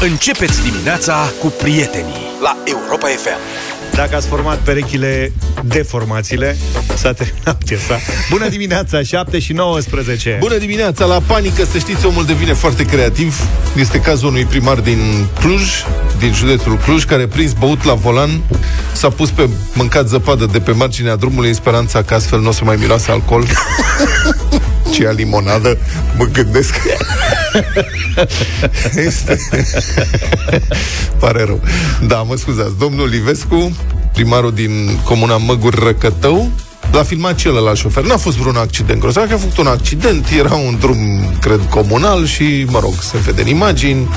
Începeți dimineața cu prietenii la Europa FM. Dacă ați format perechile de formațiile, s-a terminat piesa. Bună dimineața, 7 și 19. Bună dimineața! La panică, să știți, omul devine foarte creativ. Este cazul unui primar din Cluj, din județul Cluj, care prins băut la volan, s-a pus pe mâncat zăpadă de pe marginea drumului în speranța că astfel nu o să mai miroase alcool. ci a limonadă, mă gândesc. este... Pare rău. Da, mă scuzați. Domnul Livescu, primarul din comuna Măguri Răcătău, L-a filmat celălalt șofer. N-a fost vreun accident grozav, a făcut un accident, era un drum, cred, comunal și, mă rog, se vede în imagini.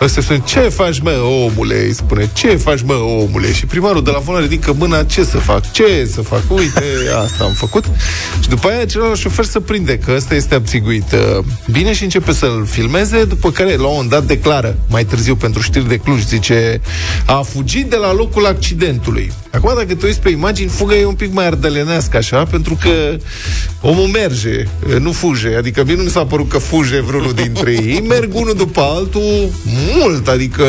Ăsta spune, ce faci, mă, omule? Îi spune, ce faci, mă, omule? Și primarul de la volan ridică mâna, ce să fac? Ce să fac? Uite, asta am făcut. Și după aia celălalt șofer să prinde că ăsta este abțiguit uh, bine și începe să-l filmeze, după care, la un moment dat, declară, mai târziu pentru știri de Cluj, zice, a fugit de la locul accidentului. Acum, dacă te uiți pe imagini, fuga e un pic mai ardelenească, așa, pentru că omul merge, nu fuge. Adică mie nu mi s-a părut că fuge vreunul dintre ei. Merg unul după altul mult, adică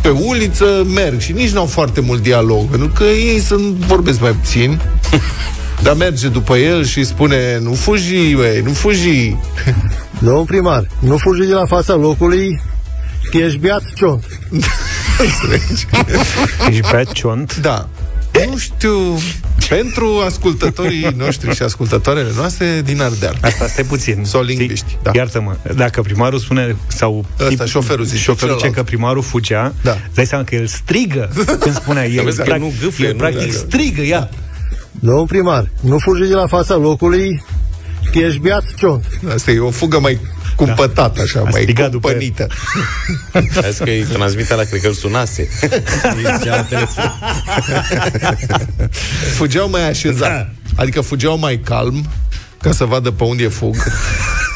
pe uliță merg și nici nu au foarte mult dialog, pentru că ei sunt, vorbesc mai puțin. Dar merge după el și spune Nu fugi, băi, nu fugi. Domnul primar, nu fugi de la fața locului Că ești beat ciont. Ești beat ciont? Da. Nu știu, pentru ascultătorii noștri și ascultătoarele noastre din Ardeal. Asta stai puțin. Sau lingviști. Da. Iartă-mă, dacă primarul spune, sau Ăsta, șoferul zice, șoferul zice celălalt. că primarul fugea, Da. dai seama că el strigă când spunea el. vezi că prac- nu gâfâie, el nu practic leagă. strigă, ia. Domnul primar, nu fugi de la fața locului Că ești beat ciont Asta e o fugă mai cumpătată, așa, mai strigat după el. cumpănită. Azi că îi transmite la, cred că îl sunase. Îi zicea la telefon. Fugeau mai așezat. Da. Adică fugeau mai calm, ca să vadă pe unde fug,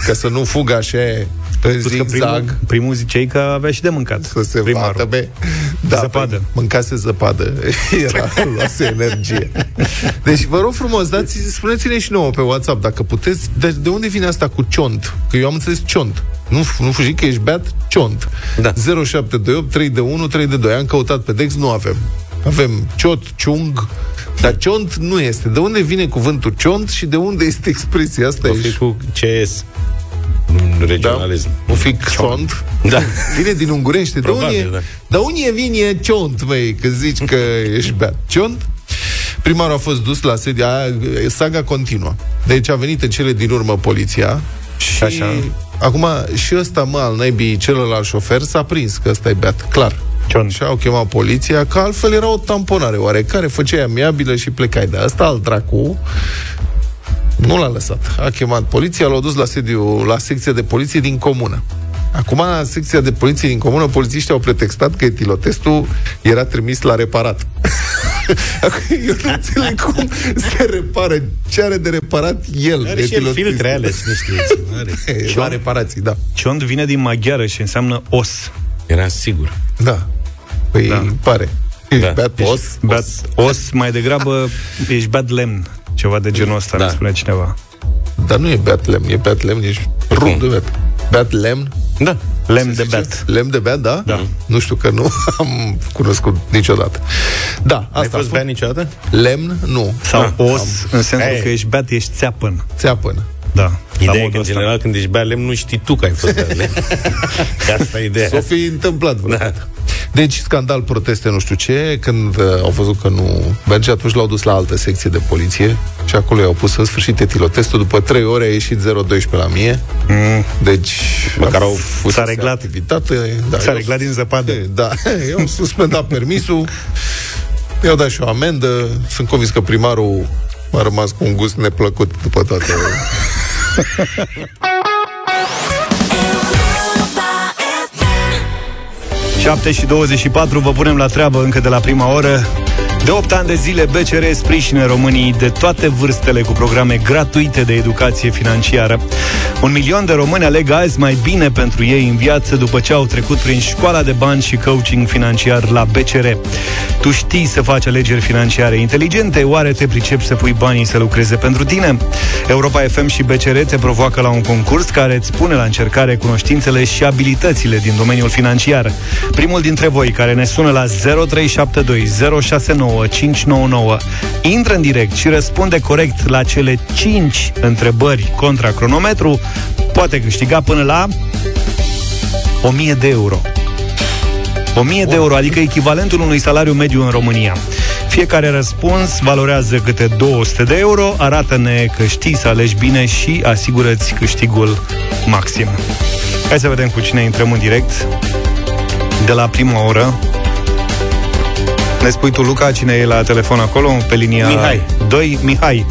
ca să nu fugă așa în Plus că primul, zigzag. primul ziceai că avea și de mâncat. Să se primarul. vadă, be. Da, Zăpadă. pe- Mâncase zăpadă. Era, luase energie. Deci, vă rog frumos, dați, spuneți-ne și nouă pe WhatsApp, dacă puteți, de, de unde vine asta cu ciont? Că eu am înțeles ciont. Nu, nu fugi că ești beat, ciont. Da. 0728 3 de 1 3 de 2. Am căutat pe Dex, nu avem. Avem ciot, ciung, dar ciont nu este. De unde vine cuvântul ciont și de unde este expresia asta? O fi Ești, cu CS. În regionalism. un fic ciont. Da. Vine din ungurește. Probabil, de unde, da. Dar unde vine ciont, măi, că zici că ești beat? Ciont? Primarul a fost dus la sediu, a, saga continuă. Deci a venit în cele din urmă poliția și Așa. acum și ăsta, mă, al naibii, celălalt șofer, s-a prins că ăsta e beat, clar. Ciont. Și au chemat poliția, că altfel era o tamponare oarecare, făceai amiabilă și plecai. De asta al dracu nu l-a lăsat. A chemat poliția, l-a dus la sediu, la secția de poliție din comună. Acum, la secția de poliție din comună, polițiștii au pretextat că etilotestul era trimis la reparat. Acum, Eu nu înțeleg cum se repară, ce are de reparat el. Are și el etilotestul. filtre alea, și niște... Are. E, La reparații, da. Ciont vine din maghiară și înseamnă os. Era sigur. Da. Păi, Da. pare. Ești Da. beat os? Beat, os mai degrabă ești beat lemn. Ceva de genul ăsta, Da. ne spune cineva. Dar nu e beat lemn, e beat lemn, ești rup de beat. Beat lemn? Da. Lemn de beat. Lemn de beat, da? Da. Nu știu că nu am cunoscut niciodată. Da, Ai asta a fost beat niciodată? Lemn, nu. Sau Ah, os, în sensul Ei. că ești beat, ești țeapăn. Țeapănă. Da. la Ideea e modul că, în ăsta. general, când ești bea lemn, nu știi tu că ai fost bea lemn. Că asta e ideea. S-o fi întâmplat vreodată. Da. Deci, scandal, proteste, nu știu ce, când uh, au văzut că nu merge, atunci l-au dus la altă secție de poliție și acolo i-au pus în sșfârșit etilotestul. După 3 ore a ieșit 0,12 la mie. Mm, Deci, Măcar au- fusese s-a reglat. Activitate, da, S-a i-au reglat din zăpadă. Da, eu am suspendat permisul, i-au dat și o amendă, sunt convins că primarul a rămas cu un gust neplăcut după toate. 7 și 24, vă punem la treabă încă de la prima oră. De 8 ani de zile, BCR sprijină românii de toate vârstele cu programe gratuite de educație financiară. Un milion de români aleg azi mai bine pentru ei în viață după ce au trecut prin școala de bani și coaching financiar la BCR. Tu știi să faci alegeri financiare inteligente? Oare te pricepi să pui banii să lucreze pentru tine? Europa FM și BCR te provoacă la un concurs care îți pune la încercare cunoștințele și abilitățile din domeniul financiar. Primul dintre voi care ne sună la 0372 069 599 intră în direct și răspunde corect la cele 5 întrebări contra cronometru, poate câștiga până la 1000 de euro. 1000 de euro, adică echivalentul unui salariu mediu în România. Fiecare răspuns valorează câte 200 de euro, arată-ne că știi să alegi bine și asigură-ți câștigul maxim. Hai să vedem cu cine intrăm în direct de la prima oră. Ne spui tu, Luca, cine e la telefon acolo, pe linia Mihai. 2? Mihai.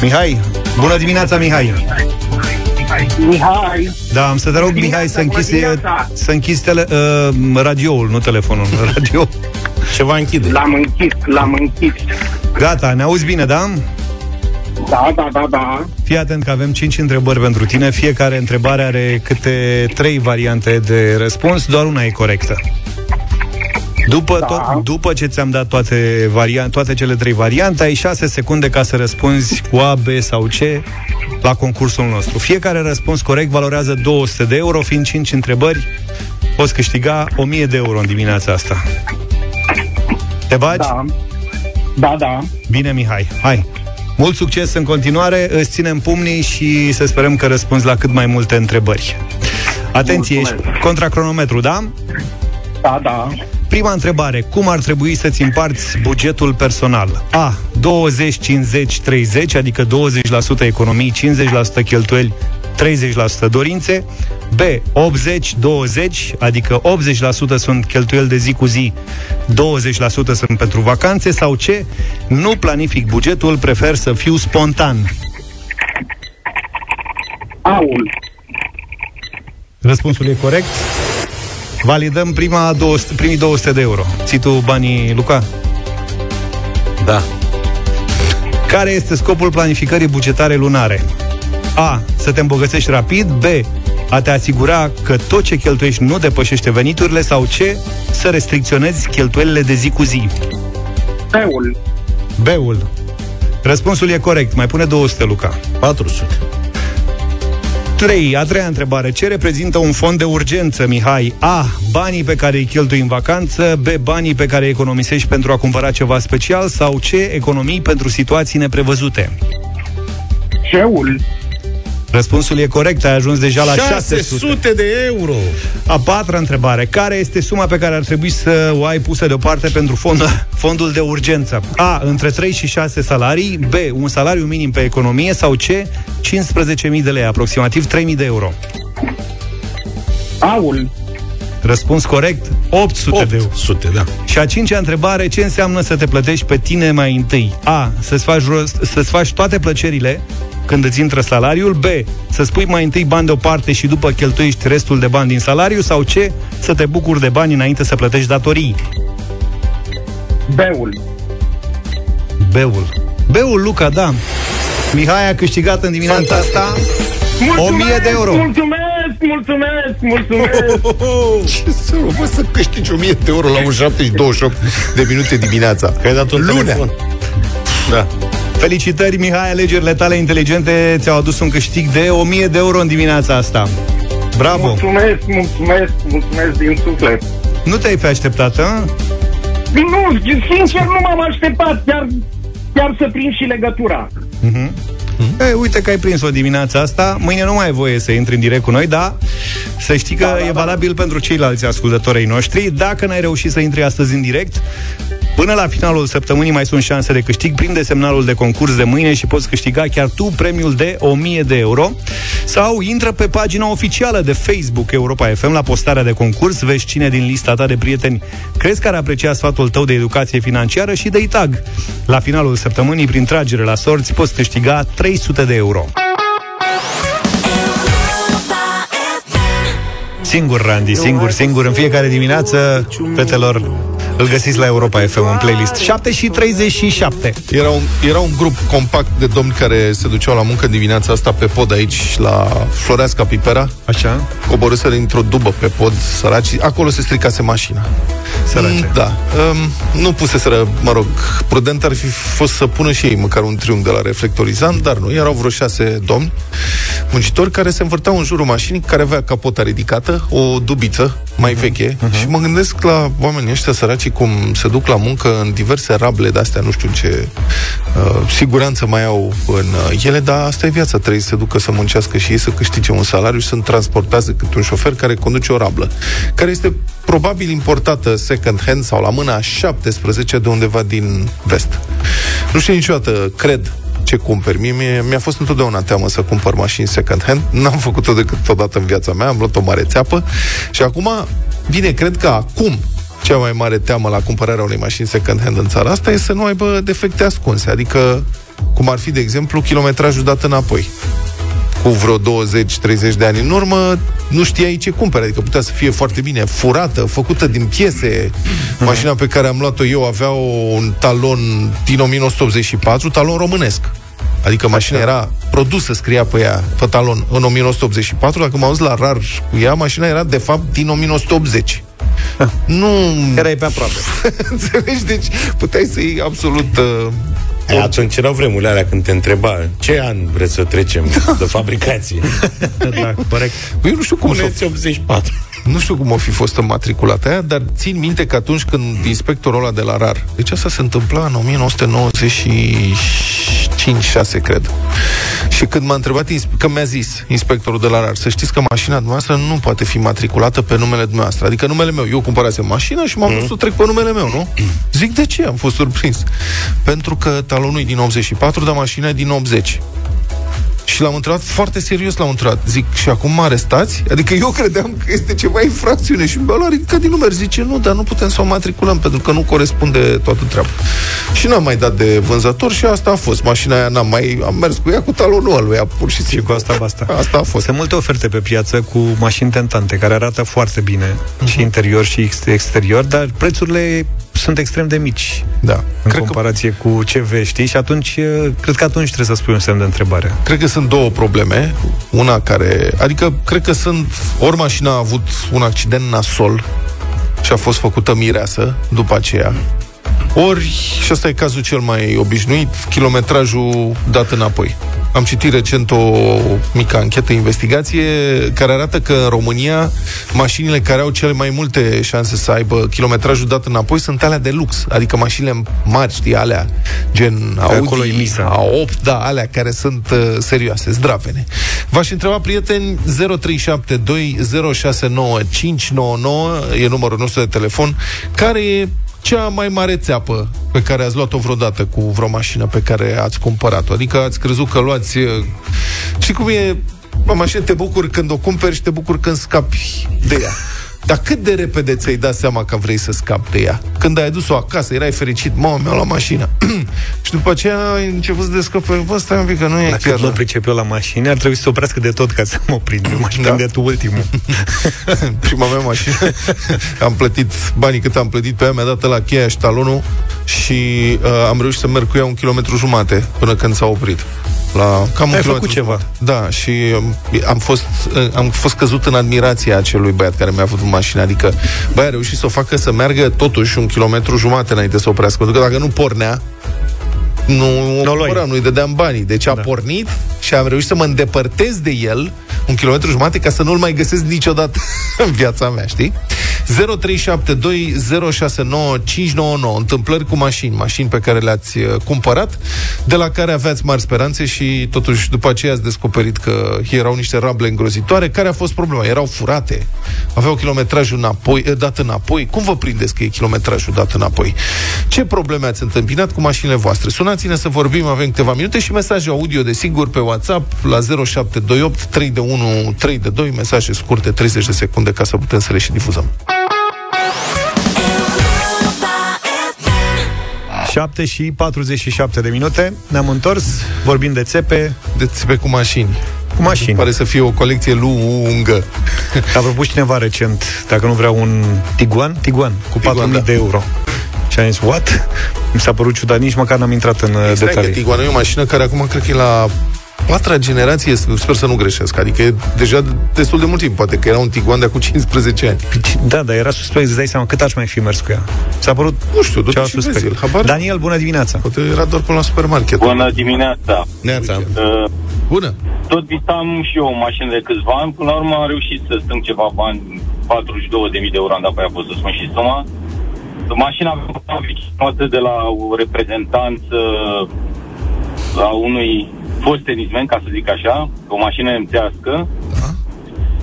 Mihai, bună dimineața, Mihai. Mihai, Da, am să te rog, Bună Mihai, să dimineața, închizi, bună dimineața. să închizi tele, uh, radioul, nu telefonul, radio. Ceva închide. l-am închis, l-am închis. Gata, ne auzi bine, da? Da, da, da, da. Fii atent că avem 5 întrebări pentru tine. Fiecare întrebare are câte 3 variante de răspuns, doar una e corectă. După, Da. to- după ce ți-am dat toate, varian- toate cele trei variante, ai 6 secunde ca să răspunzi cu A, B sau C la concursul nostru. Fiecare răspuns corect valorează 200 de euro, fiind 5 întrebări, poți câștiga 1000 de euro în dimineața asta. Te bagi? Da. Da, da. Bine, Mihai, hai! Mult succes în continuare, îți ținem pumnii și să sperăm că răspunzi la cât mai multe întrebări. Atenție, ești Mulțumesc. contra cronometru, da? Da, da. Prima întrebare, cum ar trebui să-ți împarți bugetul personal? A. 20-50-30, adică 20% economii, 50% cheltuieli, 30% dorințe. B. 80-20, adică 80% sunt cheltuieli de zi cu zi, 20% sunt pentru vacanțe. Sau C. Nu planific bugetul, prefer să fiu spontan. Aul. Răspunsul e corect. Validăm prima 200, primii 200 de euro. Ții tu banii, Luca? Da. Care este scopul planificării bugetare lunare? A. Să te îmbogățești rapid. B. A te asigura că tot ce cheltuiești nu depășește veniturile. Sau C. Să restricționezi cheltuielile de zi cu zi. Peul. B-ul. Răspunsul e corect. Mai pune 200, Luca. 400. 3. A treia întrebare. Ce reprezintă un fond de urgență, Mihai? A. Banii pe care îi cheltui în vacanță. B. Banii pe care îi economisești pentru a cumpăra ceva special. Sau C. Economii pentru situații neprevăzute. Ceul. Răspunsul e corect. Ai ajuns deja la 600. 600 de euro. A patra întrebare. Care este suma pe care ar trebui să o ai pusă deoparte pentru fond, fondul de urgență? A. Între 3 și 6 salarii. B. Un salariu minim pe economie. Sau C. 15.000 de lei, aproximativ 3.000 de euro. Aul. Răspuns corect, 800 de euro. 800, da. Și a cincea întrebare, ce înseamnă să te plătești pe tine mai întâi? A. Să-ți faci, rost, să-ți faci toate plăcerile când îți intră salariul. B. Să-ți pui mai întâi bani deoparte și după cheltuiești restul de bani din salariu. Sau C. Să te bucuri de bani înainte să plătești datorii. Beul. B-ul. B-ul, Luca, da. Mihai a câștigat în dimineața asta 1000 de euro. Mulțumesc, mulțumesc, mulțumesc. Ce să mă să câștigi 1000 de euro la un 7 și 28 de minute dimineața? Că ai dat un Lunea. telefon. Da. Felicitări, Mihai, alegerile tale inteligente ți-au adus un câștig de 1000 de euro în dimineața asta. Bravo! mulțumesc, mulțumesc, mulțumesc din suflet. Nu te-ai fi așteptat, a? Nu, sincer nu m-am așteptat, chiar, chiar să prind și legătura. E, uite că ai prins-o dimineața asta Mâine nu mai ai voie să intri în direct cu noi Dar să știi că Da, da, e da. valabil pentru ceilalți ascultătorii noștri Dacă n-ai reușit să intri astăzi în direct Până la finalul săptămânii mai sunt șanse de câștig Prinde semnalul de concurs de mâine Și poți câștiga chiar tu premiul de 1000 de euro. Sau intră pe pagina oficială de Facebook Europa FM La postarea de concurs. Vezi cine din lista ta de prieteni Crezi că ar aprecia sfatul tău de educație financiară Și dă-i tag. La finalul săptămânii, prin tragere la sorți Poți câștiga 300 de euro. Singur, Randy, singur, singur În fiecare dimineață, fetelor Îl găsiți la Europa FM în playlist 7 și 37 Era un, era un grup compact de domni care se duceau la muncă dimineața asta pe pod aici, la Floreasca Pipera. Așa? Coborâsără într-o dubă pe pod, săraci. Acolo se stricase mașina. Sărace. Mm, Da. Um, nu puseseră, mă rog, prudent ar fi fost să pună și ei măcar un triunghi de la reflectorizant, dar nu. Erau vreo șase domni muncitori care se învârteau în jurul mașinii, care avea capota ridicată, o dubiță mai veche și mă gândesc la oamenii ăștia săraci cum se duc la muncă în diverse rable de-astea, nu știu ce uh, siguranță mai au în uh, ele, dar asta e viața, trebuie să se ducă să muncească și ei să câștige un salariu și să transportează cât un șofer care conduce o rablă, care este probabil importată second hand sau la mâna 17 de undeva din vest. Nu știu niciodată, cred, ce cumperi. Mie, mie mi-a fost întotdeauna teamă să cumpăr mașini second hand. N-am făcut-o decât odată în viața mea, am luat o mare țeapă și acum, bine, cred că acum cea mai mare teamă la cumpărarea unei mașini second hand în țara asta e să nu aibă defecte ascunse, adică cum ar fi, de exemplu, kilometrajul dat înapoi cu vreo 20-30 de ani în urmă, nu știai ce cumperi. Adică putea să fie foarte bine furată, făcută din piese. Mașina pe care am luat-o eu avea un talon din 1984, talon românesc. Adică mașina era produsă, scria pe ea, pe talon, în 1984. Dacă m-am la rar cu ea, mașina era, de fapt, din 1980. Nu... Erai pe aproape. Înțelegi? Deci puteai să iei absolut... Uh, E, atunci erau vremurile alea când te întreba ce an vreți să trecem de fabricație. da, corect. Păi eu nu știu cum s-o Puneți 84. Nu știu cum o fi fost înmatriculată aia, dar țin minte că atunci când inspectorul ăla de la RAR, deci asta se întâmpla în 1995-6, cred. Și când m-a întrebat, inspe- că mi-a zis inspectorul de la RAR, să știți că mașina noastră nu poate fi matriculată pe numele dumneavoastră. Adică numele meu. Eu cumpărasem mașina și m-am dus să trec pe numele meu, nu? Zic, de ce? Am fost surprins. Pentru că talonul e din 84, dar mașina e din 80. Și l-am întrebat foarte serios, l-am întrebat. Zic, și acum mă arestați? Adică eu credeam că este ceva infracțiune și mi-a luat ridicat din număr. Zice, nu, dar nu putem să o matriculăm pentru că nu corespunde toată treaba. Și n-am mai dat de vânzător și asta a fost. Mașina aia n-am mai... Am mers cu ea cu talonul al lui, ea, pur și Și simplu. cu asta basta. Asta a fost. Sunt multe oferte pe piață cu mașini tentante care arată foarte bine și interior și ex- exterior, dar prețurile sunt extrem de mici Da. în Cred că, comparație cu ce vezi, știi? Și atunci, eh, cred că atunci trebuie să spui un semn de întrebare. cred că sunt două probleme. Una care... Adică, cred că sunt... Ori mașina a avut un accident nasol și a fost făcută mireasă după aceea, ori, și ăsta e cazul cel mai obișnuit, kilometrajul dat înapoi. Am citit recent o mică anchetă, investigație, care arată că în România mașinile care au cele mai multe șanse să aibă kilometrajul dat înapoi sunt alea de lux, adică mașinile mari, știi, alea gen Audi, acolo e misa. A8, da, alea care sunt uh, serioase, zdravene. V-aș întreba, prieteni, 0372069599 e numărul nostru de telefon, care e cea mai mare țeapă pe care ați luat-o vreodată cu vreo mașină pe care ați cumpărat-o. Adică ați crezut că luați... uh, Știi cum e? O mașină te bucuri când o cumperi și te bucuri când scapi de ea. Dar cât de repede ți-ai dat seama că vrei să scapi de ea? Când ai adus-o acasă, erai fericit, mă, mi-au luat mașină. și după aceea ai început să descoperi, bă, stai un pic, că nu e Dacă chiar... nu pricep eu la mașini, ar trebui să se oprească de tot ca să mă prind. Eu m-aș Da. prinde tu ultimul. prima mea mașină am plătit banii cât am plătit pe ea, mi-a dat la cheia și talonul și uh, am reușit să merg cu ea un kilometru jumate până când s-a oprit. La cam un Ai kilometru făcut ceva. Da, și um, am fost, uh, am fost căzut în admirația acelui băiat care mi-a avut mașina. Adică, băi, a reușit să o facă să meargă totuși un kilometru jumate înainte să oprească. Pentru că dacă nu pornea, nu o Nu o luai. cumpăra, nu-i dădeam banii. Deci a pornit și am reușit să mă îndepărtez de el un kilometru jumate ca să nu-l mai găsesc niciodată în viața mea, știi? 0372069599 Întâmplări cu mașini, mașini pe care le-ați uh, cumpărat, de la care aveați mari speranțe și totuși după aceea ați descoperit că erau niște rable îngrozitoare. Care a fost problema? Erau furate, aveau kilometrajul înapoi, eh, dat înapoi. Cum vă prindeți că e kilometrajul dat înapoi? Ce probleme ați întâmpinat cu mașinile voastre? Sunați-ne să vorbim, avem câteva minute și mesaje audio, desigur, pe WhatsApp la 0728 3 de 1 3 de 2, mesaje scurte, 30 de secunde, ca să putem să le și difuzăm. 7 și 47 de minute. Ne-am întors, vorbim de țepe, De țipe cu mașini. cu mașini. Pare să fie o colecție lungă. A propus cineva recent, dacă nu vrea un Tiguan, Tiguan, cu Tiguan, 4.000 da. de euro. Și am zis, what? Mi s-a părut ciudat, nici măcar n-am intrat în uh, Stai că detalii. Tiguan e o mașină care acum cred că e la patra generație, sper să nu greșesc, adică e deja destul de mult timp, poate că era un Tiguan de acum 15 ani. Da, dar era suspect, îți dai seama cât aș mai fi mers cu ea. S-a părut Nu știu, du-te ceva și vezi, suspect. habar? Daniel, bună dimineața! Poate era doar până la supermarket. Bună dimineața! Neața. Uh, Bună! Tot visam și eu o mașină de câțiva ani. Până la urmă am reușit să strâng ceva bani, 42.000 de euro, am dat pe aia pot să spun și suma. Mașina avea de la o reprezentanță a unui fost tenismen, ca să zic așa, o mașină nemțească. Da.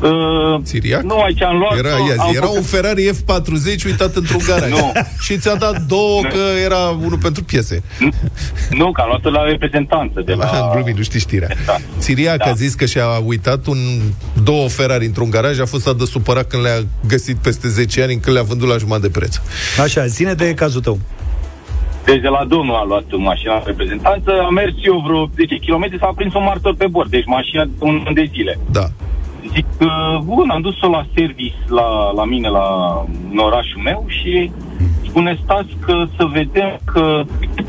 Uh, Siriac? nu, aici am luat Era, ia zi, era un Ferrari F40 uitat într-un garaj. Nu. Și ți-a dat două că era unul pentru piese. Nu, că am luat-o la reprezentanță de la... Am glumit, nu știi știrea. Da. Siriac Da. a zis că și-a uitat un, două Ferrari într-un garaj, a fost atât de supărat când le-a găsit peste 10 ani, încât le-a vândut la jumătate de preț. Așa, zine de cazul tău. Deci de la domnul a luat mașina în reprezentanță, a mers eu vreo 10 km, s-a prins un martor pe bord, deci mașina de un an de zile. Da. Zic, uh, bun, am dus-o la service la, la mine, la în orașul meu și spune, stați că să vedem că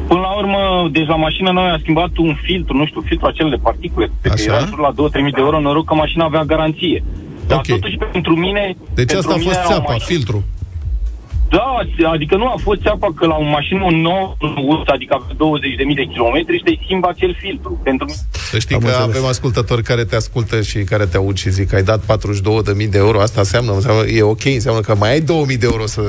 până la urmă, deci la mașină noi a schimbat un filtru, nu știu, filtru acel de particule, cred că Așa. era în jur la 2-3 mii de euro, noroc că mașina avea garanție. Dar Ok. totuși pentru mine... Deci pentru asta a mine fost era o țeapa, mașină- filtru. Da, adică nu a fost țeapa că la o mașină nouă, adică avea 20.000 de kilometri și te schimba acel filtru. Pentru mine Să știi Am că înțeles. avem ascultători care te ascultă și care te aud și zic că ai dat 42.000 de euro, asta înseamnă, înseamnă, e ok, înseamnă că mai ai 2.000 de euro să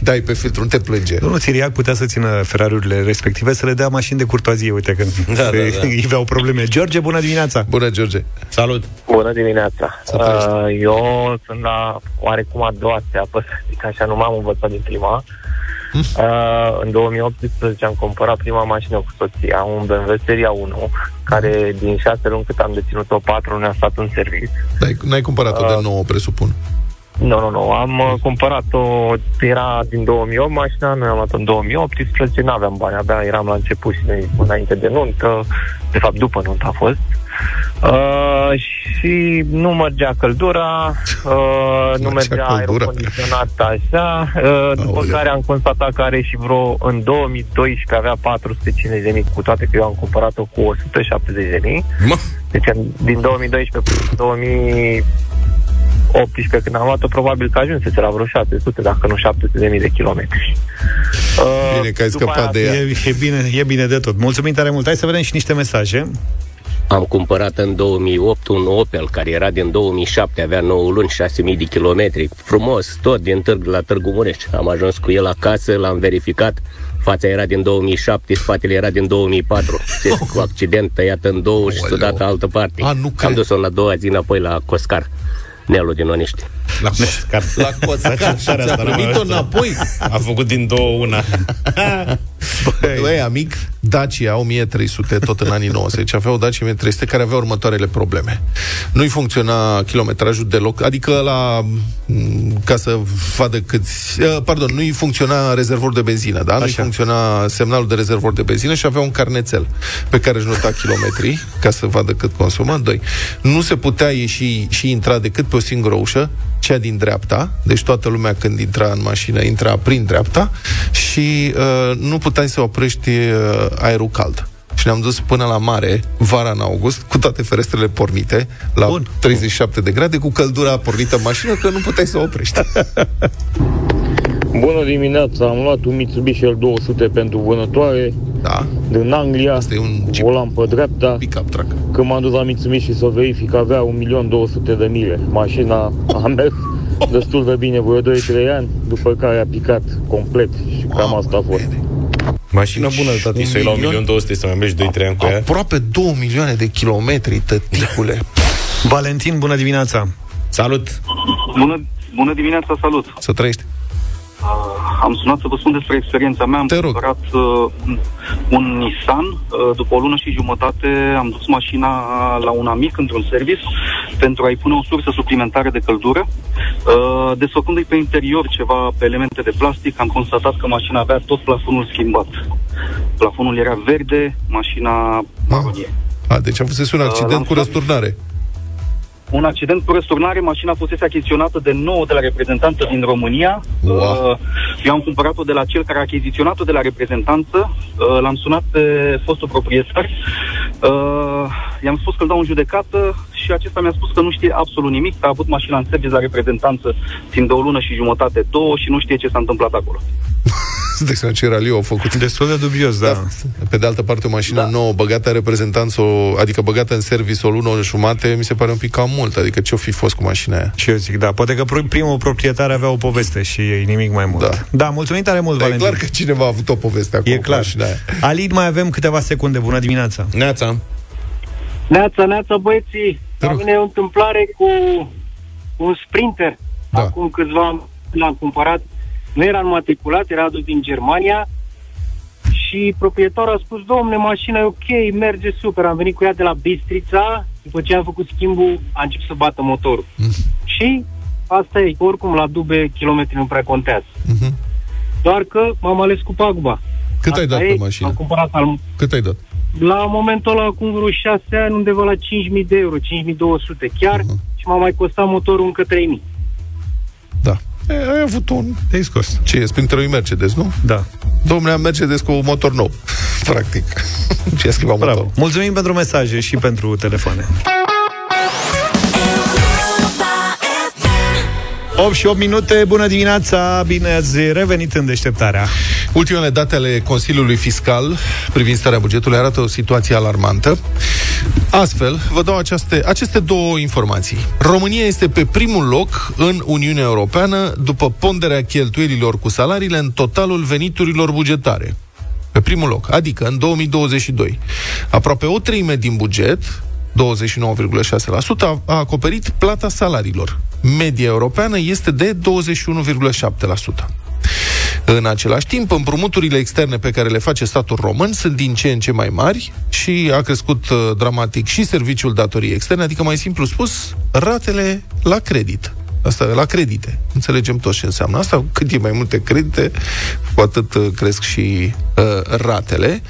dai pe filtru, nu te plânge. Domnul Țiriac putea să țină Ferrariurile respective să le dea mașini de curtoazie, uite, când Da, se, da, da. îi aveau probleme. George, bună dimineața! Bună, George! Salut! Bună dimineața! Să trăiești. Uh, eu sunt la oarecum a doua țeapă, să zic așa, nu m-am învățat din prima. Hm? Uh, în 2018 am cumpărat prima mașină cu soția, un BMW Seria 1, care din șase luni cât am deținut-o, patru luni a stat în serviciu. N-ai, n-ai cumpărat-o de nouă, presupun. Nu, nu, nu, am uh, cumpărat-o, era din 2008 mașina, noi am luat-o în 2018, nu aveam bani, abia eram la început și noi înainte de nuntă, de fapt după nuntă a fost. Uh, și nu mergea căldura, uh, nu Mergea mergea căldura. aerocondiționat așa, uh, după Aoleu. care am constatat că are și vreo, în 2012 avea 450 de mii, cu toate că eu am cumpărat-o cu 170 de mii. Mă, Deci în- din 2012 până în 2018, când am luat-o, probabil că ajunsese la vreo 700, dacă nu 700 de mii de kilometri. Uh, Bine că ai după scăpat de ea. E, e, bine, e bine de tot. Mulțumim tare mult. Hai să vedem și niște mesaje. Am cumpărat în 2008 un Opel care era din 2007, avea 9 luni, 6.000 de kilometri. Frumos, tot din târg la Târgu Mureș. Am ajuns cu el acasă, l-am verificat. Fața era din 2007, spatele era din 2004. Țes cu accident tăiat în două și Aoleu. sudat altă parte. A, nu Am cred. dus-o la a doua zi înapoi la Coscar. Nelu din Oniști. la Coscar. La Coțcar și ți-a primit-o înapoi. A făcut din două una. Băi, amic, Dacia 1300, tot în anii 90, avea o Dacia 1300 care avea următoarele probleme. Nu-i funcționa kilometrajul deloc, adică la m, ca să vadă câți... uh, Pardon, nu-i funcționa rezervorul de benzină, da? Nu-i Așa. funcționa semnalul de rezervor de benzină și avea un carnețel pe care își nota kilometrii ca să vadă cât consumă. Doi, nu se putea ieși și intra decât pe o singură ușă, cea din dreapta, deci toată lumea când intra în mașină intra prin dreapta și uh, nu puteai să oprești uh, aerul cald. Și ne-am dus până la mare, vara în august, cu toate ferestrele pornite, la Bun. Bun. 37 de grade, cu căldura pornită în mașină, că nu puteai să oprești. Bună dimineața, am luat un Mitsubishi L200 pentru vânătoare Da, din Anglia, Asta e un Jeep. volan pe dreapta. pick-up truck. Când m-am dus la Mitsubishi să verific, avea 1.200.000 de mile. Mașina a mers destul de bine vreo 2-3 ani, după care a picat complet și cam asta a fost. Mașină bună, tati, un să iei la milion? 1.200.000 să mai mergi 2-3 ani cu ea. Aproape 2 milioane de kilometri, tăticule. Valentin, bună dimineața! Salut! Bună, bună dimineața, salut! Să trăiești. Am sunat să vă spun despre experiența mea. Am Te rog. cumpărat uh, un Nissan. Uh, după o lună și jumătate am dus mașina la un amic într-un service pentru a-i pune o sursă suplimentară de căldură. Uh, desfăcându-i pe interior ceva pe elemente de plastic, am constatat că mașina avea tot plafonul schimbat. Plafonul era verde, mașina maronie. A, deci a fost un accident l-am cu sunat. răsturnare. Un accident cu răsturnare, mașina fusese achiziționată de nouă de la reprezentanță din România. Wow. Uh, eu am cumpărat-o de la cel care a achiziționat-o de la reprezentanță. Uh, l-am sunat pe fostul proprietar. Uh, i-am spus că îl dau în judecată și acesta mi-a spus că nu știe absolut nimic, că a avut mașina în service la reprezentanță timp de o lună și jumătate, două și nu știe ce s-a întâmplat acolo. De exemplu, ce raliu au făcut. Destul de dubios, da. da. Pe de altă parte, o mașină da. nouă, băgată în reprezentanță, o, adică băgată în service o lună, o jumate, mi se pare un pic cam mult. Adică ce-o fi fost cu mașina aia? Și eu zic, da, poate că primul proprietar avea o poveste și ei nimic mai mult. Da, da mulțumim tare mult, da, Valentin. E clar că cineva a avut o poveste acolo E clar. Aia. Alin, mai avem câteva secunde. Bună dimineața! Neața! Neața, neața, băieții! La mine e o întâmplare cu un sprinter. Da. Acum câțiva ani l-am cumpărat. Nu era înmatriculat, era adus din Germania și proprietarul a spus, domne, mașina e ok, merge super. Am venit cu ea de la Bistrița, după ce am făcut schimbul, a început să bată motorul. Mm. Și asta e, oricum la dube kilometri nu prea contează. Mhm. Doar că m-am ales cu paguba. Cât ai Asta dat e, pe mașină? Am cumpărat al... Cât ai dat? La momentul ăla, acum vreo 6 ani, undeva la 5.000 de euro, 5.200 chiar, Mhm. și m-a mai costat motorul încă 3.000. Da. E, ai avut un... Te-ai scos. Ce e? Sprinterul Mercedes, nu? Da. Domnule, am Mercedes cu motor nou. Practic. Ce a schimbat Bravo. motorul. Mulțumim pentru mesaje și pentru telefoane. 8 și 8 minute, bună dimineața, bine ați revenit în deșteptarea. Ultimele date ale Consiliului Fiscal privind starea bugetului arată o situație alarmantă. Astfel, vă dau aceste, aceste două informații. România este pe primul loc în Uniunea Europeană după ponderea cheltuielilor cu salariile în totalul veniturilor bugetare. Pe primul loc, adică în 2022. Aproape o treime din buget, 29,6%, a, a acoperit plata salariilor. Media europeană este de 21,7%. În același timp, împrumuturile externe pe care le face statul român sunt din ce în ce mai mari și a crescut uh, dramatic și serviciul datoriei externe, adică mai simplu spus, ratele la credit. Asta la credite. Înțelegem toți ce înseamnă asta. Cât e mai multe credite, cu atât uh, cresc și uh, ratele.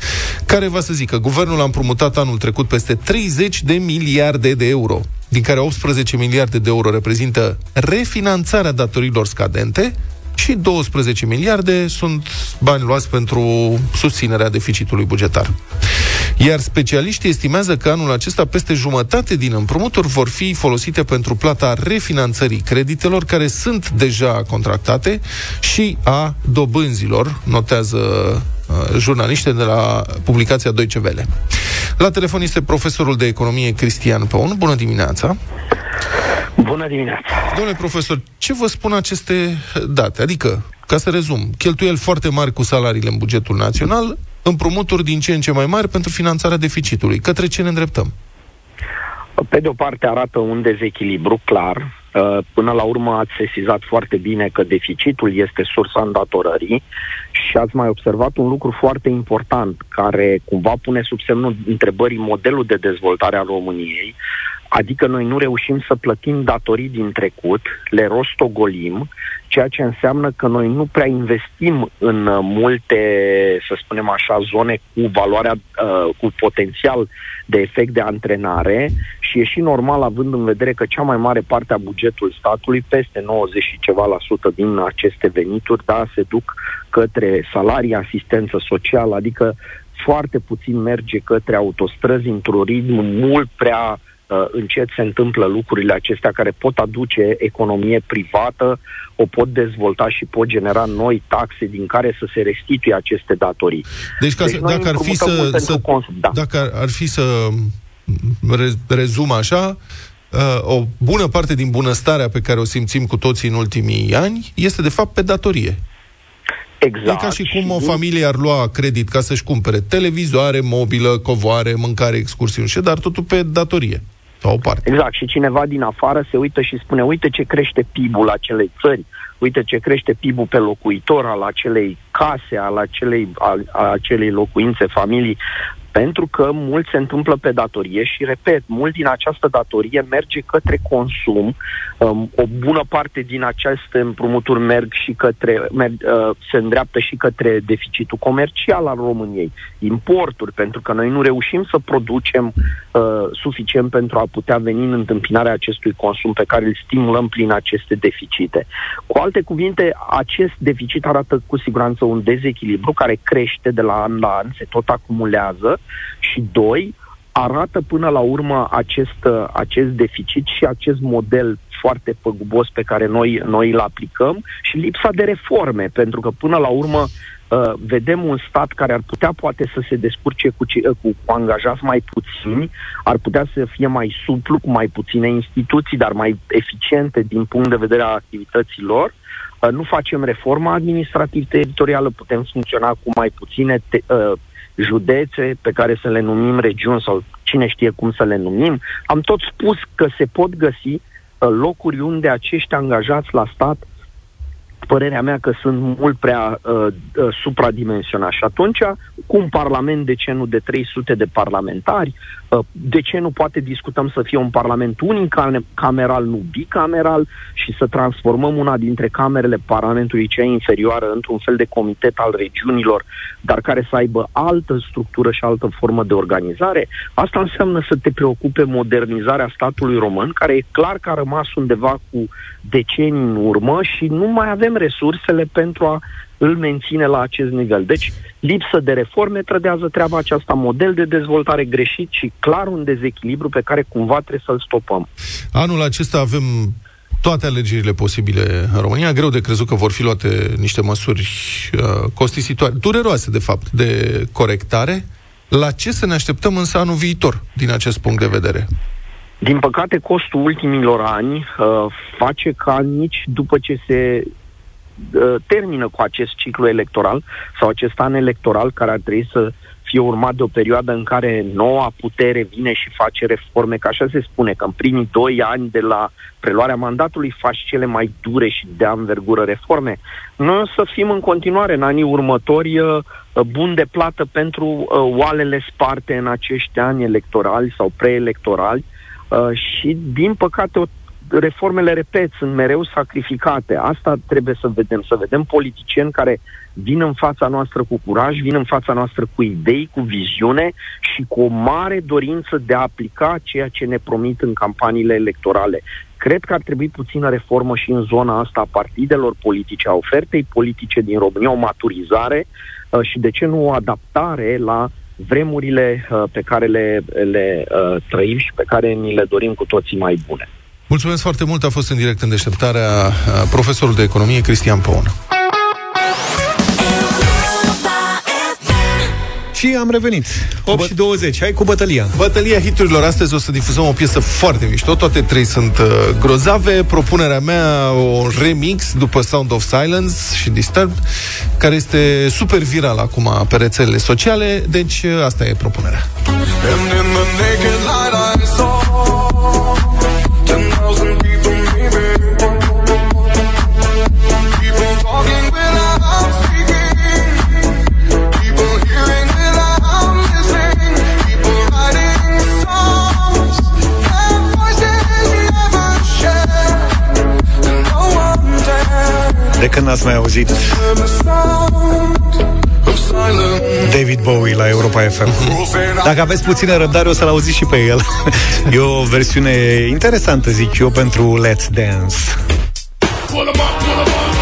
Care va să zică, guvernul a împrumutat anul trecut peste 30 de miliarde de euro, din care 18 miliarde de euro reprezintă refinanțarea datorilor scadente și 12 miliarde sunt bani luați pentru susținerea deficitului bugetar. Iar specialiștii estimează că anul acesta peste jumătate din împrumuturi vor fi folosite pentru plata refinanțării creditelor care sunt deja contractate și a dobânzilor, notează uh, jurnaliști de la publicația Deutsche Welle. La telefon este profesorul de economie Cristian Păun. Bună dimineața! Bună dimineața! Domnule profesor, ce vă spun aceste date? Adică, ca să rezum, cheltuieli foarte mari cu salariile în bugetul național, împrumuturi din ce în ce mai mari pentru finanțarea deficitului. Către ce ne îndreptăm? Pe de o parte arată un dezechilibru clar. Uh, Până la urmă ați sesizat foarte bine că deficitul este sursa îndatorării și ați mai observat un lucru foarte important care cumva pune sub semnul întrebării modelul de dezvoltare al României, adică noi nu reușim să plătim datorii din trecut, le rostogolim, ceea ce înseamnă că noi nu prea investim în uh, multe, să spunem așa, zone cu valoarea, uh, cu potențial de efect de antrenare și e și normal având în vedere că cea mai mare parte a bugetului statului, peste 90 și ceva la sută din aceste venituri, da, se duc către salarii, asistență socială, adică foarte puțin merge către autostrăzi într-un ritm mult prea uh, încet se întâmplă lucrurile acestea care pot aduce economie privată, o pot dezvolta și pot genera noi taxe din care să se restituie aceste datorii. Deci, ca Deci să, noi dacă ar fi împrumutăm să, mult pentru să consum, da. dacă ar, ar fi să re, rezum așa, uh, o bună parte din bunăstarea pe care o simțim cu toții în ultimii ani este de fapt pe datorie. Exact. E ca și cum o familie ar lua credit ca să-și cumpere televizoare, mobilă, covoare, mâncare, excursiuni, și dar totul pe datorie. Sau o parte. Exact. Și cineva din afară se uită și spune, uite ce crește PIB-ul acelei țări, uite ce crește PIB-ul pe locuitor al acelei case, al acelei, al, al acelei locuințe, familii. Pentru că mult se întâmplă pe datorie și, repet, mult din această datorie merge către consum. Um, o bună parte din aceste împrumuturi merg și către, merg, uh, se îndreaptă și către deficitul comercial al României. Importuri, pentru că noi nu reușim să producem uh, suficient pentru a putea veni în întâmpinarea acestui consum pe care îl stimulăm prin aceste deficite. Cu alte cuvinte, acest deficit arată cu siguranță un dezechilibru care crește de la an la an, se tot acumulează și, doi, arată până la urmă acest, acest deficit și acest model foarte păgubos pe care noi, noi îl aplicăm și lipsa de reforme, pentru că până la urmă uh, vedem un stat care ar putea poate să se descurce cu, cu, cu angajați mai puțini, ar putea să fie mai suplu, cu mai puține instituții, dar mai eficiente din punct de vedere al activităților. Uh, nu facem reforma administrativ-teritorială, putem funcționa cu mai puține te, uh, județe pe care să le numim regiuni sau cine știe cum să le numim. Am tot spus că se pot găsi uh, locuri unde acești angajați la stat părerea mea că sunt mult prea uh, uh, supradimensionați. Și atunci, cu un parlament, de ce nu de 300 de parlamentari, uh, de ce nu poate discutăm să fie un parlament unicameral, nu bicameral, și să transformăm una dintre camerele Parlamentului, cea inferioară, într-un fel de comitet al regiunilor, dar care să aibă altă structură și altă formă de organizare? Asta înseamnă să te preocupe modernizarea statului român, care e clar că a rămas undeva cu decenii în urmă și nu mai avem resursele pentru a îl menține la acest nivel. Deci, lipsă de reforme trădează treaba aceasta, model de dezvoltare greșit și clar un dezechilibru pe care cumva trebuie să-l stopăm. Anul acesta avem toate alegerile posibile în România. Greu de crezut că vor fi luate niște măsuri uh, costisitoare, dureroase, de fapt, de corectare. La ce să ne așteptăm însă anul viitor, din acest punct de vedere? Din păcate, costul ultimilor ani uh, face ca nici după ce se uh, termină cu acest ciclu electoral sau acest an electoral care ar trebui să fie urmat de o perioadă în care noua putere vine și face reforme, că așa se spune, că în primii doi ani de la preluarea mandatului faci cele mai dure și de anvergură reforme. Noi o să fim în continuare în anii următori uh, bun de plată pentru uh, oalele sparte în acești ani electorali sau preelectorali, uh, Uh, și, din păcate, o, reformele, repet, sunt mereu sacrificate. Asta trebuie să vedem. Să vedem politicieni care vin în fața noastră cu curaj, vin în fața noastră cu idei, cu viziune și cu o mare dorință de a aplica ceea ce ne promit în campaniile electorale. Cred că ar trebui puțină reformă și în zona asta a partidelor politice, a ofertei politice din România, o maturizare uh, și, de ce nu, o adaptare la vremurile uh, pe care le, le uh, trăim și pe care ni le dorim cu toții mai bune. Mulțumesc foarte mult, a fost în direct în deșteptarea uh, profesorul de economie Cristian Păun. Și am revenit. 8 Bă... și 20. Hai cu bătălia. Bătălia hiturilor. Astăzi o să difuzăm o piesă foarte mișto. Toate trei sunt uh, grozave. Propunerea mea, o remix după Sound of Silence și Disturbed, care este super viral acum pe rețelele sociale. Deci uh, asta e propunerea. De când n-ați mai auzit David Bowie la Europa FM. Dacă aveți puțină răbdare, o să-l auziți și pe el. E o versiune interesantă, zic eu, pentru Let's Dance. Hai, nu vă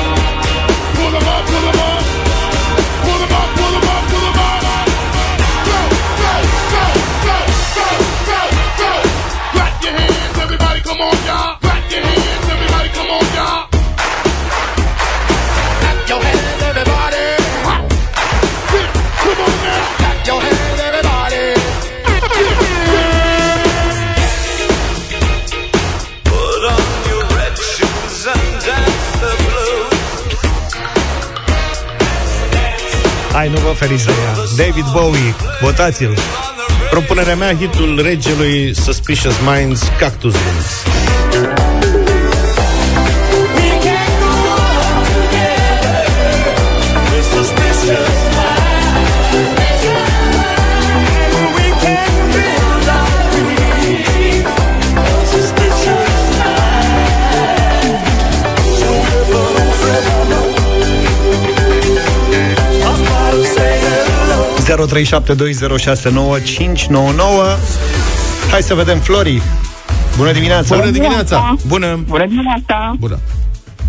feriți de ea. David Bowie, votați-l. Propunerea mea, hitul regelui Suspicious Minds, Cactus Rings. Hai să vedem Flori. Bună dimineața! Bună dimineața! Bună! Bună dimineața! Bună!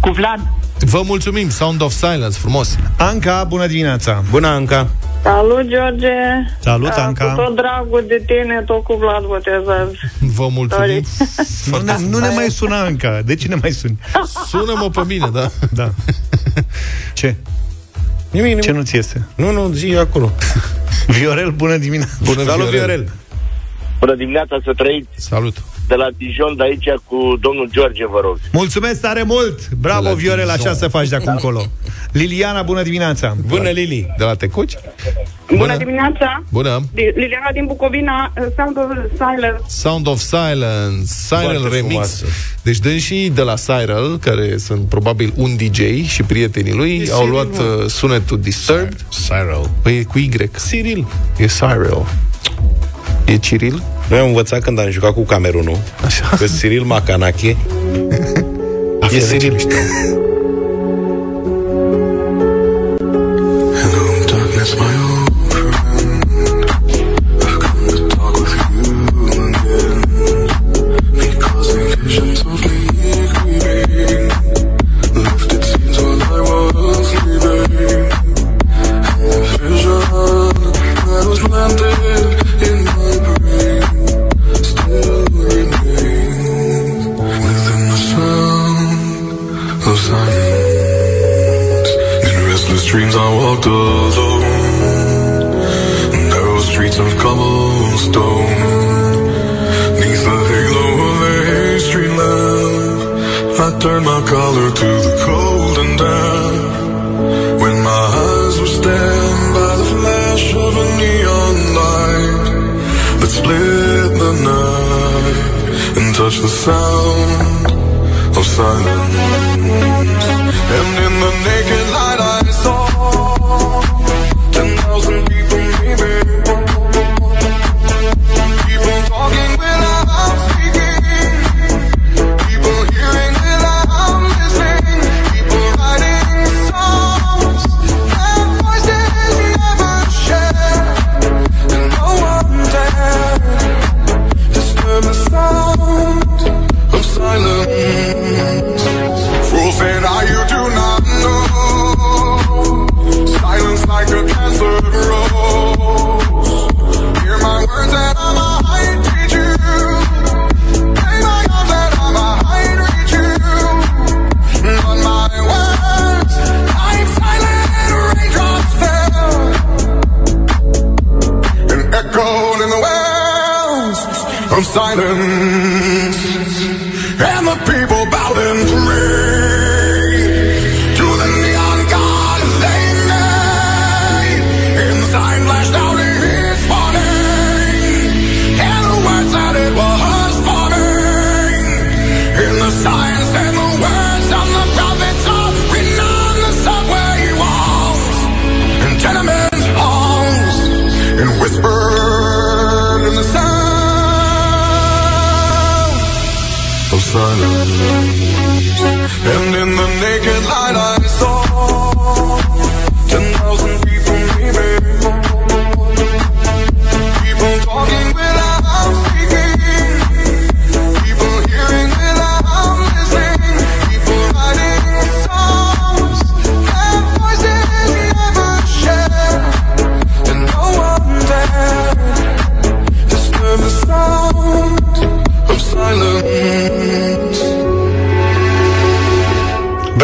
Cu Vlad. Vă mulțumim, Sound of Silence, frumos. Anca, bună dimineața! Bună, Anca! Salut, George! Salut, Da, Anca! Cu tot dragul de tine, tot cu Vlad botează. Vă mulțumim. Nu ne, nu ne mai suna Anca. De ce ne mai suni? Sună-mă pe mine, da? Da. Ce? Nimic, nimic. Ce nu-ți este? Nu, nu, zi acolo. Viorel, bună dimineața! Bună, Salut, Viorel! Bună dimineața, să trăiți Salut! De la Dijon, de aici cu domnul George, vă rog. Mulțumesc tare mult! Bravo, De la Viorel, Dijon. așa să faci de acum încolo. Liliana, bună dimineața! Bună, Lili! De la Tecuci? Bună dimineața! Bună! Di- Liliana din Bucovina, uh, Sound of Silence. Sound of Silence, Cyril Foarte Remix. frumoasă. Deci dânsii de la Cyril, care sunt probabil un DJ și prietenii lui, E au Cyril, luat mă. uh, sunetul Disturbed. Cyril. Păi e cu Y. Cyril. E Cyril. E Ciril? Noi am învățat când am jucat cu Camerunul Așa. Că Cyril Macanache E Cyril of silence. And in the naked light I saw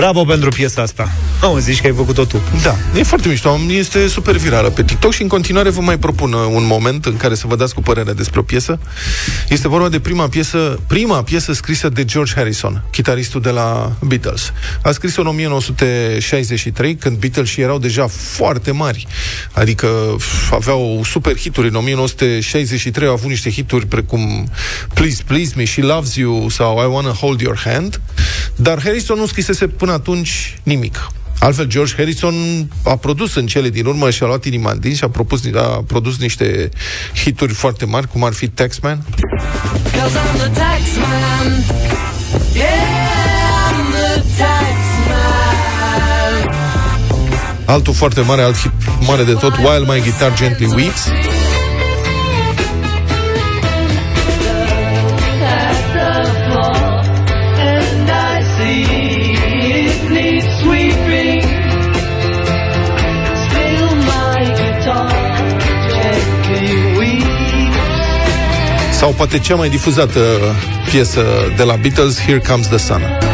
Bravo pentru piesa asta. Oh, zici că ai făcut-o tu. Da, e foarte mișto. Am- Este super virală pe TikTok și în continuare vă mai propun uh, un moment în care să vă dați cu părerea despre o piesă. Este vorba de prima piesă, prima piesă scrisă de George Harrison, chitaristul de la Beatles. A scris-o în 1963, când Beatles erau deja foarte mari. Adică f- aveau super hituri. În 1963 au avut niște hituri precum Please, Please Me, She Loves You sau I Wanna Hold Your Hand. Dar Harrison nu scrisese până atunci nimic. Altfel, George Harrison a produs în cele din urmă și a luat inima în din și a, propus, a produs niște hituri foarte mari, cum ar fi Taxman. Cause I'm the tax man. Yeah, I'm the tax man. Altul foarte mare, alt hit mare de tot, While My Guitar Gently Weeps. Sau poate cea mai difuzată piesă de la Beatles, Here Comes the Sun.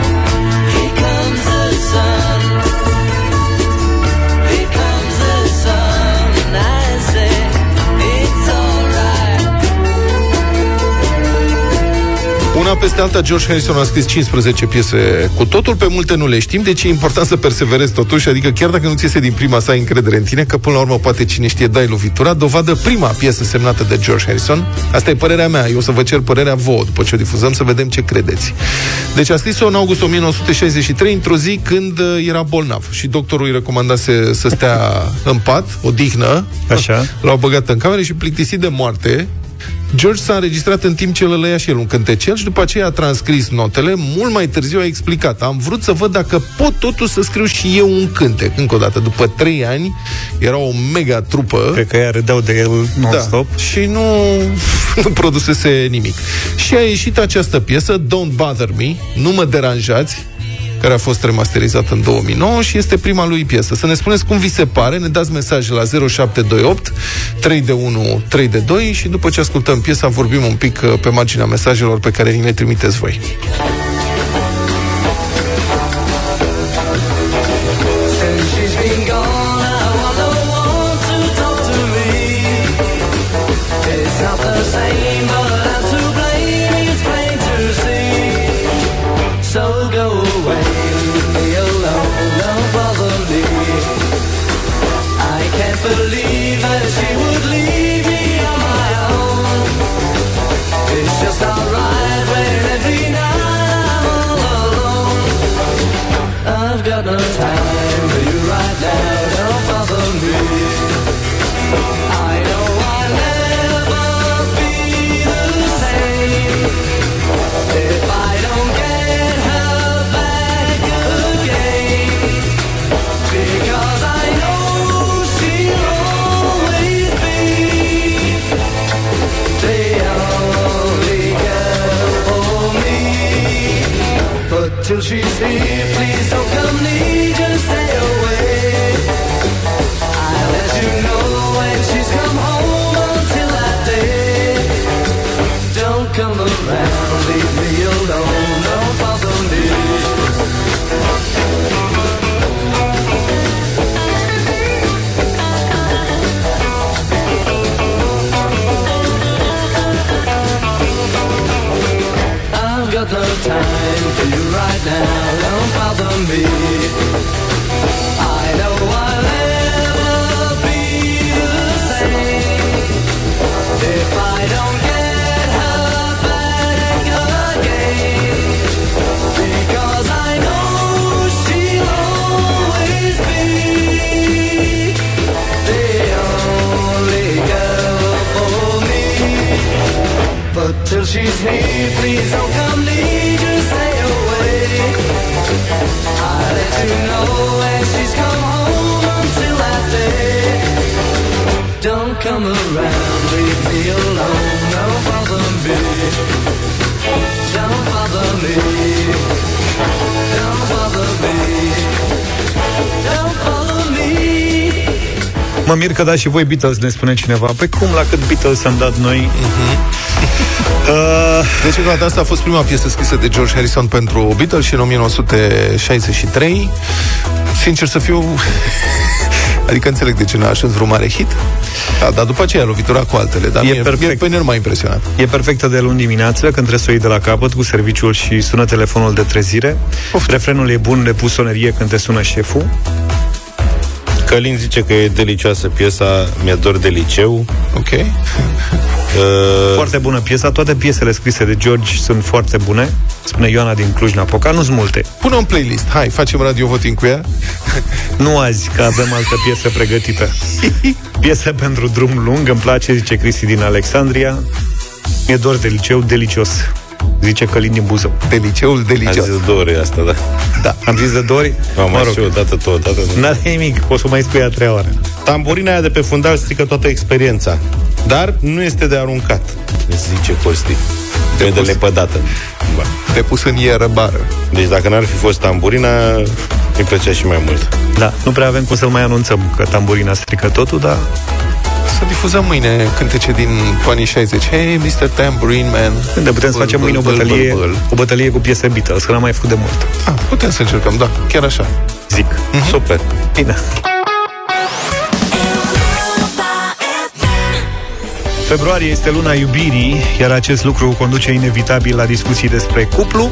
Una peste alta, George Harrison a scris 15 piese cu totul, pe multe nu le știm, deci e important să perseverezi totuși, adică chiar dacă nu ți iese din prima sa încredere în tine, că până la urmă poate cine știe dai lovitura, dovadă prima piesă semnată de George Harrison. Asta e părerea mea, eu o să vă cer părerea vouă după ce o difuzăm să vedem ce credeți. Deci a scris-o în august 1963, într-o zi când uh, era bolnav și doctorul îi recomandase să stea în pat, odihnă, Așa. l-au băgat în cameră și plictisit de moarte, George s-a înregistrat în timp ce îl lăia și el un cântecel și după aceea a transcris notele. Mult mai târziu a explicat. Am vrut să văd dacă pot totuși să scriu și eu un cântec. Încă o dată, după trei ani, era o mega trupă. Cred că ea râdeau de el non-stop. Da, și nu, nu produsese nimic. Și a ieșit această piesă, Don't Bother Me, Nu mă deranjați, care a fost remasterizată în 2009 și este prima lui piesă. Să ne spuneți cum vi se pare, ne dați mesaje la 0728 3 de 1 3 de 2 și după ce ascultăm piesa vorbim un pic uh, pe marginea mesajelor pe care ni le trimiteți voi. Mă mir că da și voi Beatles, ne spune cineva. Pe cum, la cât Beatles am dat noi? Uh, deci, încă o dată, asta a fost prima piesă scrisă de George Harrison pentru Beatles și în 1963. Sincer să fiu... adică înțeleg de ce n-a ajuns vreun mare hit. Da, dar după aceea lovitura cu altele. Dar E e, mie, perfect. mie pe mine nu m-a impresionat. E perfectă de luni dimineață, când trebuie să o iei de la capăt cu serviciul și sună telefonul de trezire. Refrenul e bun de pusonerie când te sună șeful. Călin zice că e delicioasă piesa Mi-e dor de liceu Ok uh, Foarte bună piesa, toate piesele scrise de George sunt foarte bune. Spune Ioana din Cluj-Napoca, nu sunt multe. Pune un playlist. Hai, facem radio voting cu ea. Nu azi, că avem altă piesă pregătită. Piesă pentru drum lung, îmi place, zice Cristi din Alexandria. Mi-e dor de liceu, delicios. Zice Călin din Buzău. De liceul de Am liceu. zis de două ori asta, da. Da. Am zis de două ori? Am mai și eu, dată tot, dată tot. N-are nimic, poți să mai spui a treia oară. Tamburina aia de pe fundal strică toată experiența. Dar nu este de aruncat, zice Costi. De, de lepădată. Ba. De pus în ieră bară. Deci dacă n-ar fi fost tamburina, îi plăcea și mai mult. Da, nu prea avem cum să-l mai anunțăm că tamburina strică totul, dar Să difuzăm mâine cântece din anii 60. Hey, Mr. Tambourine Man. Când putem să facem mâine o Băl, băl, bătălie, băl, băl. o bătălie cu piese Beatles, că n-am mai făcut de mult. Ah, putem să încercăm, da, chiar așa. Zic. Super. Bine. Februarie este luna iubirii, iar acest lucru conduce inevitabil la discuții despre cuplu.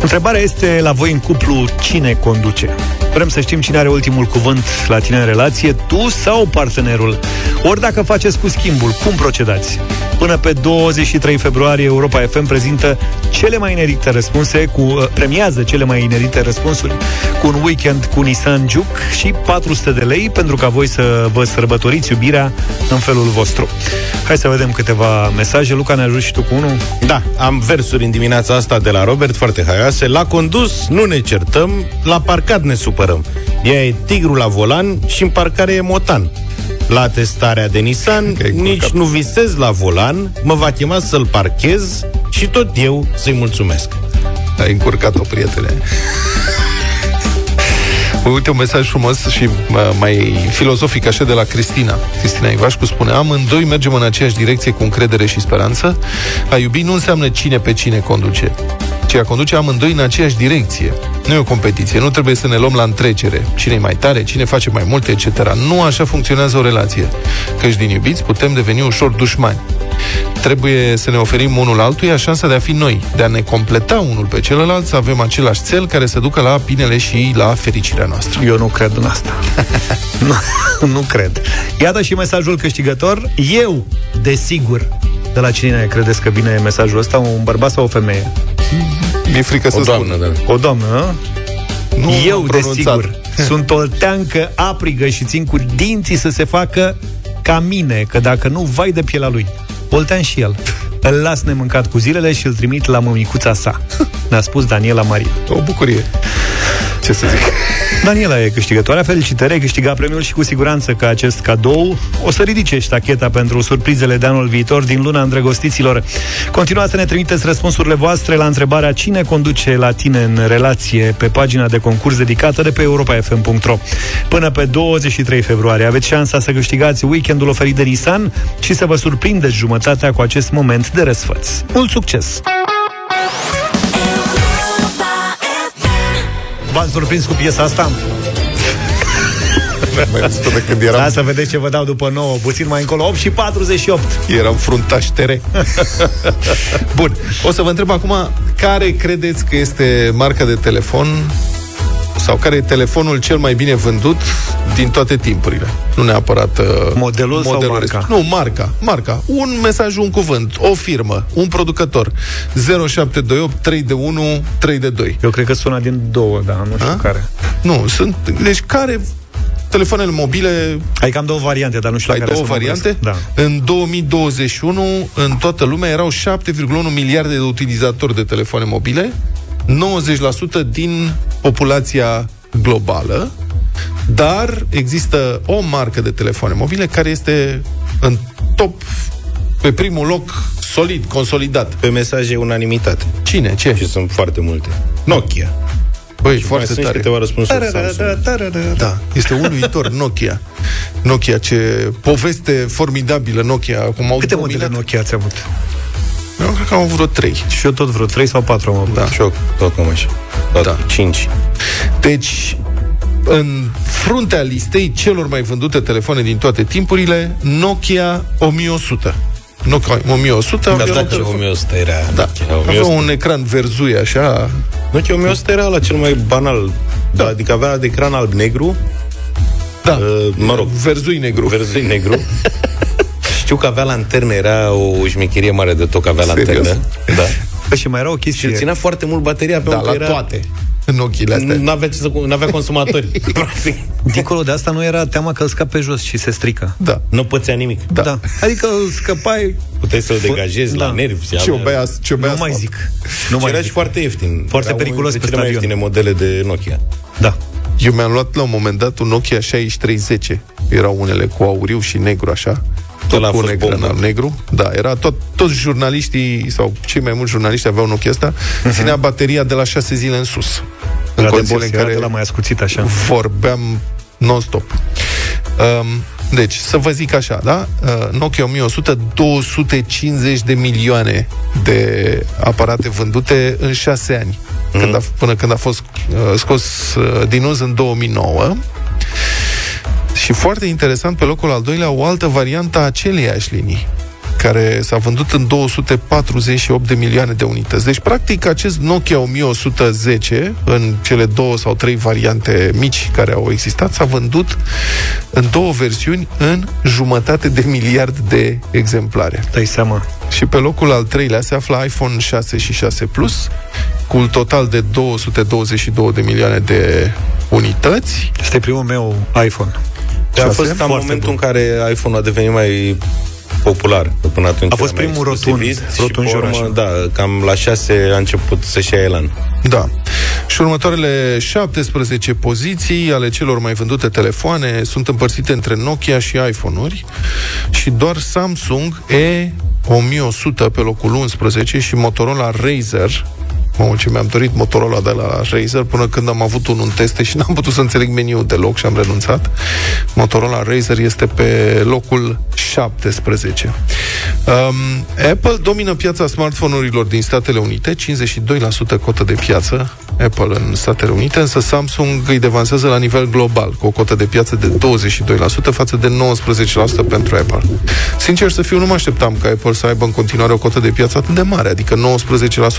Întrebarea este la voi în cuplu cine conduce? Vrem să știm cine are ultimul cuvânt la tine în relație, tu sau partenerul. Ori dacă faceți cu schimbul, cum procedați? Până pe 23 februarie, Europa FM prezintă cele mai inedite răspunse, cu, uh, premiază cele mai inedite răspunsuri cu un weekend cu Nissan Juke și 400 de lei pentru ca voi să vă sărbătoriți iubirea în felul vostru. Hai să vedem câteva mesaje. Luca, ne ajut și tu cu unul? Da, am versuri în dimineața asta de la Robert, foarte haioase. La condus nu ne certăm, la parcat ne supărăm. Ea e tigru la volan și în parcare e motan. La testarea de Nissan, nici nu visez la volan, mă va chema să-l parchez și tot eu să-i mulțumesc. Ai încurcat-o, prietene. Uite un mesaj frumos și mă, mai filozofic așa de la Cristina. Cristina Ivașcu spune Amândoi mergem în aceeași direcție cu încredere și speranță. A iubi nu înseamnă cine pe cine conduce, ci a conduce amândoi în aceeași direcție. Nu e o competiție, nu trebuie să ne luăm la întrecere. Cine e mai tare, cine face mai multe, etc. Nu așa funcționează o relație. Căci din iubiți putem deveni ușor dușmani. Trebuie să ne oferim unul altuia șansa de a fi noi, de a ne completa unul pe celălalt, să avem același cel care să ducă la binele și la fericirea noastră. Eu nu cred în asta. nu, nu cred. Iată și mesajul câștigător. Eu, desigur, de la cine credeți că vine mesajul ăsta? Un bărbat sau o femeie? Mi-e frică să O doamnă, spun. da. O doamnă, nu? Nu Eu, am pronunțat. desigur, sunt o teancă aprigă și țin cu dinții să se facă ca mine, că dacă nu, vai de pielea lui. Oltean și el. Îl las nemâncat cu zilele și îl trimit la mămicuța sa. Ne-a spus Daniela Maria. O bucurie. Ce să zic? Daniela e câștigătoarea, felicitări, ai câștigat premiul și cu siguranță că acest cadou o să ridice ștacheta pentru surprizele de anul viitor din luna îndrăgostiților. Continuați să ne trimiteți răspunsurile voastre la întrebarea cine conduce la tine în relație pe pagina de concurs dedicată de pe europafm.ro. Până pe 23 februarie aveți șansa să câștigați weekendul oferit de Nissan și să vă surprindeți jumătatea cu acest moment de răsfăț. Mult succes! V-ați surprins cu piesa asta? Mai văzut de când eram, Da, să vedeți ce vă dau după 9, puțin mai încolo, 8 și 48. eram fruntaș tere. Bun, o să vă întreb acum care credeți că este marca de telefon sau care e telefonul cel mai bine vândut din toate timpurile. Nu neapărat uh, Modelul sau marca? respectiv. Nu, marca. Marca. Un mesaj, un cuvânt, o firmă, un producător. 0728 3 de 1 3 de 2. Eu cred că sună din două, da, nu știu A? care. Nu, sunt... Deci care telefoanele mobile Ai cam două variante, dar nu știu ai la care două să mă variante? gândesc. Da. În 2021, în toată lumea, erau 7,1 miliarde de utilizatori de telefoane mobile, 90% din populația globală, dar există o marcă de telefoane mobile care este în top, pe primul loc, solid, consolidat. Pe mesaje unanimitate. Cine? Ce? Și sunt foarte multe. Nokia. Băi, Și foarte mai sunt tare. câteva răspunsuri Samsung. Da, este uluitor Nokia. Nokia, ce poveste formidabilă Nokia. Acum au Câte dominat- modele Nokia ați avut? Eu cred că am vreo trei. Și eu tot vreo 3 sau 4 am avut. Da. Și eu tot cam așa. Tot Da. 5. Deci, în fruntea listei celor mai vândute telefoane din toate timpurile, Nokia 1100. Nokia 1100 Da, avea, da, un ce telefon- 1100 era. da, Nokia avea 1100. un ecran verzui așa. Nokia 1100 era la cel mai banal. Da. Adică avea de ecran alb-negru, Da, uh, mă rog, verzui negru. verzui negru. Știu că avea lanternă, era o șmecherie mare de tot că avea Serios? lanternă. Da. Păi și mai era o Și chestie. îl ținea foarte mult bateria pe Da, că la era... toate. în ochile astea. N-avea, ce să, n-avea consumatori. Practic. Dincolo de asta nu era teama că îl scap pe jos și se strică. Da. Nu pățea nimic. Da. Da. Adică îl scăpai... Puteai să-l degajezi Da. la nervi. și Ce avea- obea, ce obea Nu mai asfalt. zic. Și Nu mai era zic. și foarte ieftin. Foarte Era periculos unul pe dintre cele mai stadion. ieftine modele de Nokia. Da. Eu mi-am luat la un moment dat un Nokia 6310. Erau unele cu auriu și negru, așa. Tot Ăla a cu fost negru bombă. în negru. Da, era tot, toți jurnaliștii, sau cei mai mulți jurnaliști aveau Nokia asta. Ținea bateria de la 6 zile în sus. În Era de condițiile boss, în era care de la mai ascuțit așa. vorbeam non-stop. Um, deci, să vă zic așa, da? Uh, Nokia 1100, 250 de milioane de aparate vândute în 6 ani, mm. când a, până când a fost uh, scos uh, din uz în 2009. Și foarte interesant, pe locul al doilea, o altă variantă a aceleiași linii care s-a vândut în 248 de milioane de unități. Deci, practic, acest Nokia 1110, în cele două sau trei variante mici care au existat, s-a vândut în două versiuni în jumătate de miliard de exemplare. Dai seama. Și pe locul al treilea se află iPhone 6 și 6 Plus, cu un total de 222 de milioane de unități. Este primul meu iPhone. A Șase? fost cam Foarte momentul bun. în care iPhone a devenit mai popular. că Până atunci A fost era mai primul exclusivist rotund, și rotund pe urmă, joraș. Da, cam la 6 a început să-și ia elan. Da. Și următoarele 17 poziții ale celor mai vândute telefoane sunt împărțite între Nokia și iPhone-uri și doar Samsung E1100 pe locul 11 și Motorola Razer Mamă, ce mi-am dorit Motorola de la Razer până când am avut unul în teste și n-am putut să înțeleg meniul deloc și am renunțat. Motorola Razer este pe locul 17. Um, Apple domină piața smartphone-urilor din Statele Unite, 52% cotă de piață Apple în Statele Unite, însă Samsung îi devansează la nivel global, cu o cotă de piață de 22% față de 19% pentru Apple. Sincer să fiu, nu mă așteptam ca Apple să aibă în continuare o cotă de piață atât de mare, adică 19%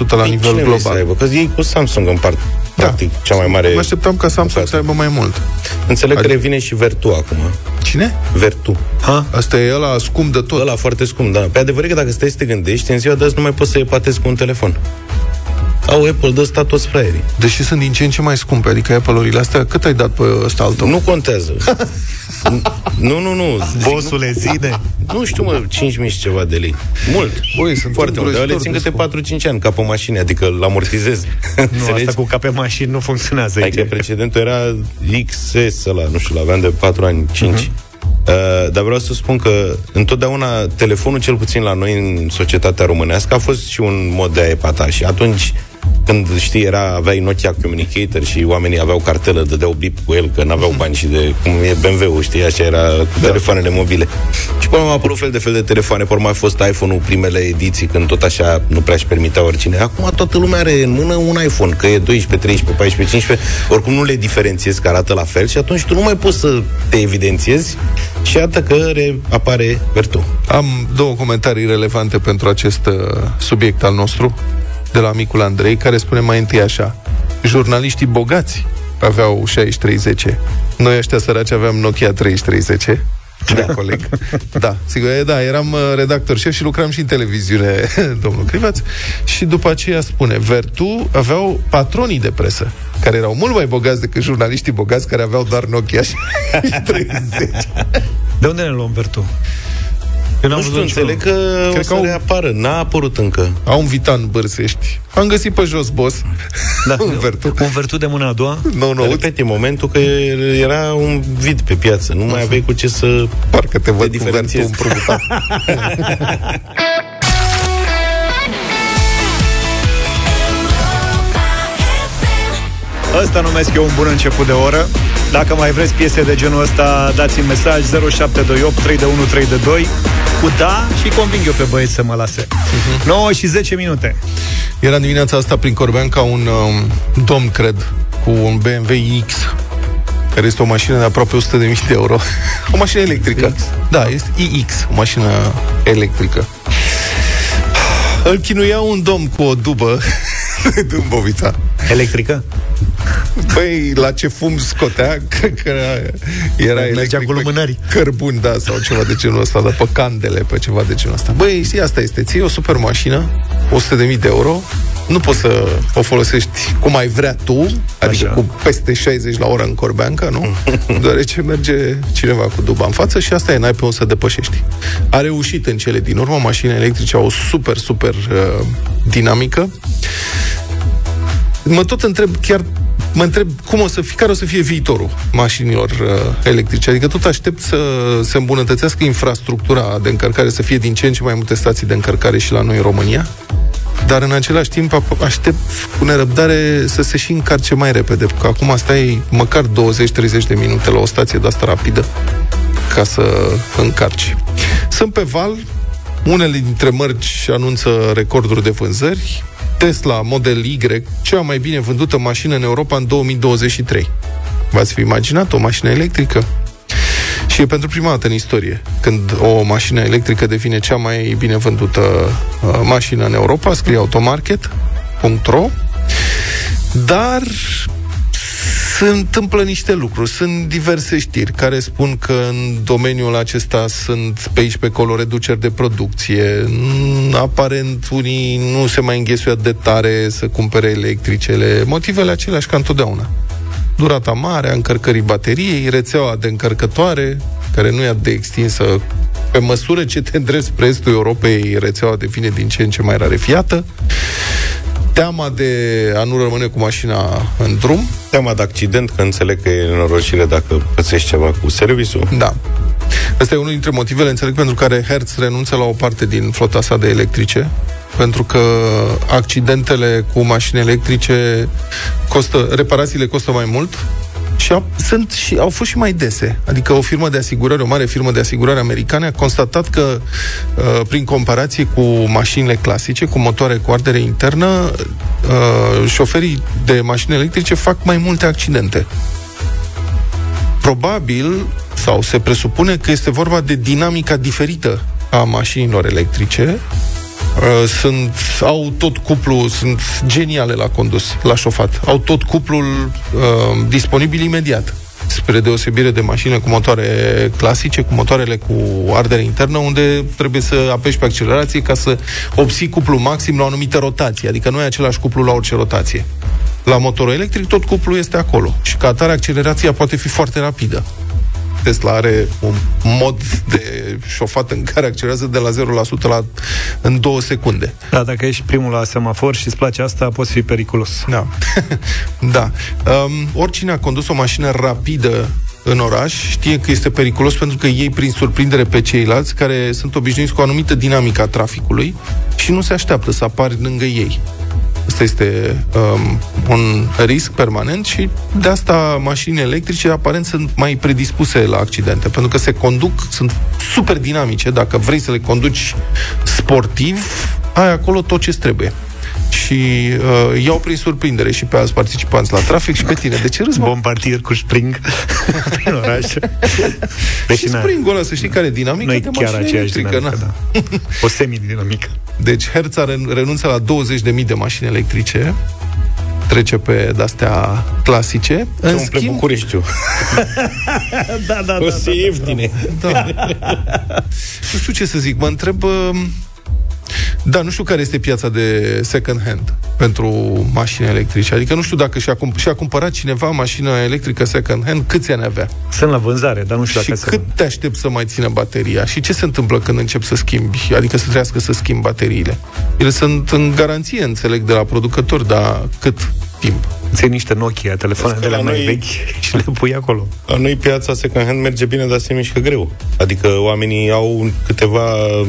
la nivel Cine vrei global. Să aibă? Că ei cu Samsung împart da. practic cea mai mare... Mă așteptam ca Samsung să aibă mai mult. Înțeleg că Adică- revine și Vertu acum. Cine? Vertu. Ha? Asta e ăla scump de tot. Ăla foarte scump, da. Pe adevăr e că dacă stai să te gândești, în ziua de azi nu mai poți să epatezi cu un telefon. Au Apple de ăsta toți fraierii. Deși sunt din ce în ce mai scumpe, adică Apple-urile astea, cât ai dat pe ăsta al tău? Nu contează. nu, nu, nu. Bosule, zine. Nu știu, mă, 5.000 și ceva de lei. Mult. Băi, sunt Foarte mult. Dar le țin îngrozitor câte de 4-5 ani, ca pe mașini, adică îl amortizez. Nu, asta cu cap pe mașini nu funcționează aici. Adică precedentul era XS ăla, nu știu, l-aveam de 4 ani, 5. Uh-huh. Uh, dar vreau să spun că întotdeauna telefonul, cel puțin la noi în societatea românească, a fost și un mod de a epata. Și atunci când, știi, era, aveai Nokia Communicator și oamenii aveau cartelă, dădeau bip cu el, că n-aveau bani și de, cum e BMW-ul, știi, așa era cu da. telefoanele mobile. Și până au apărut fel de fel de telefoane, pe urmă a fost iPhone-ul primele ediții, când tot așa nu prea își permitea oricine. Acum toată lumea are în mână un iPhone, că e 12, 13, 14, 15, oricum nu le diferențiezi, că arată la fel și atunci tu nu mai poți să te evidențiezi și iată că re- apare Vertu. Am două comentarii relevante pentru acest uh, subiect al nostru, de la amicul Andrei, care spune mai întâi așa. Jurnaliștii bogați aveau 6310. Noi ăștia săraci aveam Nokia 3310. Da, coleg. Da, sigur, e, da, eram uh, redactor șef și lucram și în televiziune, domnul Crivaț. Și după aceea spune, Vertu aveau patronii de presă, care erau mult mai bogați decât jurnaliștii bogați, care aveau doar Nokia și 30. De unde ne luăm Vertu? Eu n-am Nu știu, văzut înțeleg că Cred o că să au- reapară. N-a apărut încă. Au un Vitan Bărsești. Am găsit pe jos, boss. Da, un Vertu. un Vertu de mâna a doua? Nu, nu, Repet, e momentul că era un vid pe piață. Nu mai aveai cu ce să parcă te văd cu Vertu diferențiezi. împrumutat. Ăsta numesc eu un bun început de oră. Dacă mai vreți piese de genul ăsta, dați-mi mesaj 0728 32132 cu da și conving eu pe băieți să mă lase. 9 și 10 minute. Era dimineața asta prin Corbean ca un um, domn, cred, cu un BMW X care este o mașină de aproape 100.000 de euro. o mașină electrică. Da, este iX, o mașină electrică. Îl chinuia un domn cu o dubă de Dâmbovița. Electrică? Băi, la ce fum scotea, cred că era, era Mergea electric cu pe lumânări. Cărbuni, da, sau ceva de genul ăsta, de pe candele, pe ceva de genul ăsta. Băi, știi, asta este, ții o super mașină, 100.000 de euro, nu poți să o folosești cum ai vrea tu, adică Așa. cu peste 60 la oră în corbeancă, nu? Deoarece merge cineva cu duba în față și asta e, n-ai pe unde să depășești. A reușit în cele din urmă, mașinile electrice au o super, super uh, dinamică. Mă tot întreb, chiar mă întreb cum o să fie, care o să fie viitorul mașinilor uh, electrice. Adică tot aștept să se îmbunătățească infrastructura de încărcare, să fie din ce în ce mai multe stații de încărcare și la noi în România. Dar în același timp ap- aștept cu nerăbdare să se și încarce mai repede, că acum stai măcar 20-30 de minute la o stație de asta rapidă ca să încarci. Sunt pe val, unele dintre mărci anunță recorduri de vânzări. Tesla Model Y, cea mai bine vândută mașină în Europa în 2023. V-ați fi imaginat o mașină electrică? Și e pentru prima dată în istorie când o mașină electrică devine cea mai bine vândută uh, mașină în Europa, scrie automarket.ro dar se întâmplă niște lucruri. Sunt diverse știri care spun că în domeniul acesta sunt pe aici pe acolo reduceri de producție. Mm, Aparent unii nu se mai înghesuie atât de tare să cumpere electricele. Motivele aceleași ca întotdeauna. Durata mare a încărcării bateriei, rețeaua de încărcătoare, care nu e atât de extinsă pe măsură ce te îndreți spre estul Europei, rețeaua devine din ce în ce mai rarefiată. Teama de a nu rămâne cu mașina în drum. Teama de accident, că înțeleg că e nenorocire dacă pățești ceva cu serviciul. Da. Asta e unul dintre motivele, înțeleg, pentru care Hertz renunță la o parte din flota sa de electrice, pentru că accidentele cu mașini electrice costă, reparațiile costă mai mult și au, sunt și, au fost și mai dese. Adică o firmă de asigurare, o mare firmă de asigurare americane a constatat că uh, prin comparație cu mașinile clasice, cu motoare cu ardere internă, uh, șoferii de mașini electrice fac mai multe accidente. Probabil, sau se presupune că este vorba de dinamica diferită a mașinilor electrice. Uh, Sunt, au tot cuplu, sunt geniale la condus, la șofat. Au tot cuplul uh, disponibil imediat spre deosebire de mașini cu motoare clasice, cu motoarele cu ardere internă, unde trebuie să apeși pe accelerație ca să obții cuplu maxim la o anumită rotație, adică nu e același cuplu la orice rotație. La motorul electric tot cuplul este acolo și ca atare accelerația poate fi foarte rapidă. Tesla are un mod de șofat în care accelerează de la 0% la, în două secunde. Da, dacă ești primul la semafor și îți place asta, poți fi periculos. Da. da. Um, oricine a condus o mașină rapidă în oraș știe că este periculos pentru că ei prin surprindere pe ceilalți care sunt obișnuiți cu o anumită dinamică a traficului și nu se așteaptă să apari lângă ei. Asta este um, un risc permanent și de asta mașinile electrice aparent sunt mai predispuse la accidente, pentru că se conduc, sunt super dinamice. Dacă vrei să le conduci sportiv, ai acolo tot ce trebuie. Și uh, iau prin surprindere și pe alți participanți la trafic și pe tine. De ce râzi, mă? Bombardier cu spring prin oraș. și springul ăla, să știi care e dinamica Nu e de chiar mașină aceeași electrică. dinamică, na. da. O semi-dinamică. Deci Hertz a ren- renunță la 20.000 de mașini electrice trece pe de-astea clasice. În umple schimb... Bucureștiul. da, da, o să da, ieftine. Da. nu știu ce să zic, mă întreb... um, Da, nu știu care este piața de second hand pentru mașini electrice. Adică nu știu dacă și-a, cum- și-a cumpărat cineva mașină electrică second hand, câți ani avea? Sunt la vânzare, dar nu știu și dacă cât te aștept să mai țină bateria? Și ce se întâmplă când încep să schimbi? Adică să trească să schimbi bateriile? Ele sunt în garanție, înțeleg, de la producător, dar cât timp? Ții niște Nokia, telefoane Vezi de că la la mai noi- vechi și le pui acolo. La noi piața second hand merge bine, dar se mișcă greu. Adică oamenii au câteva uh,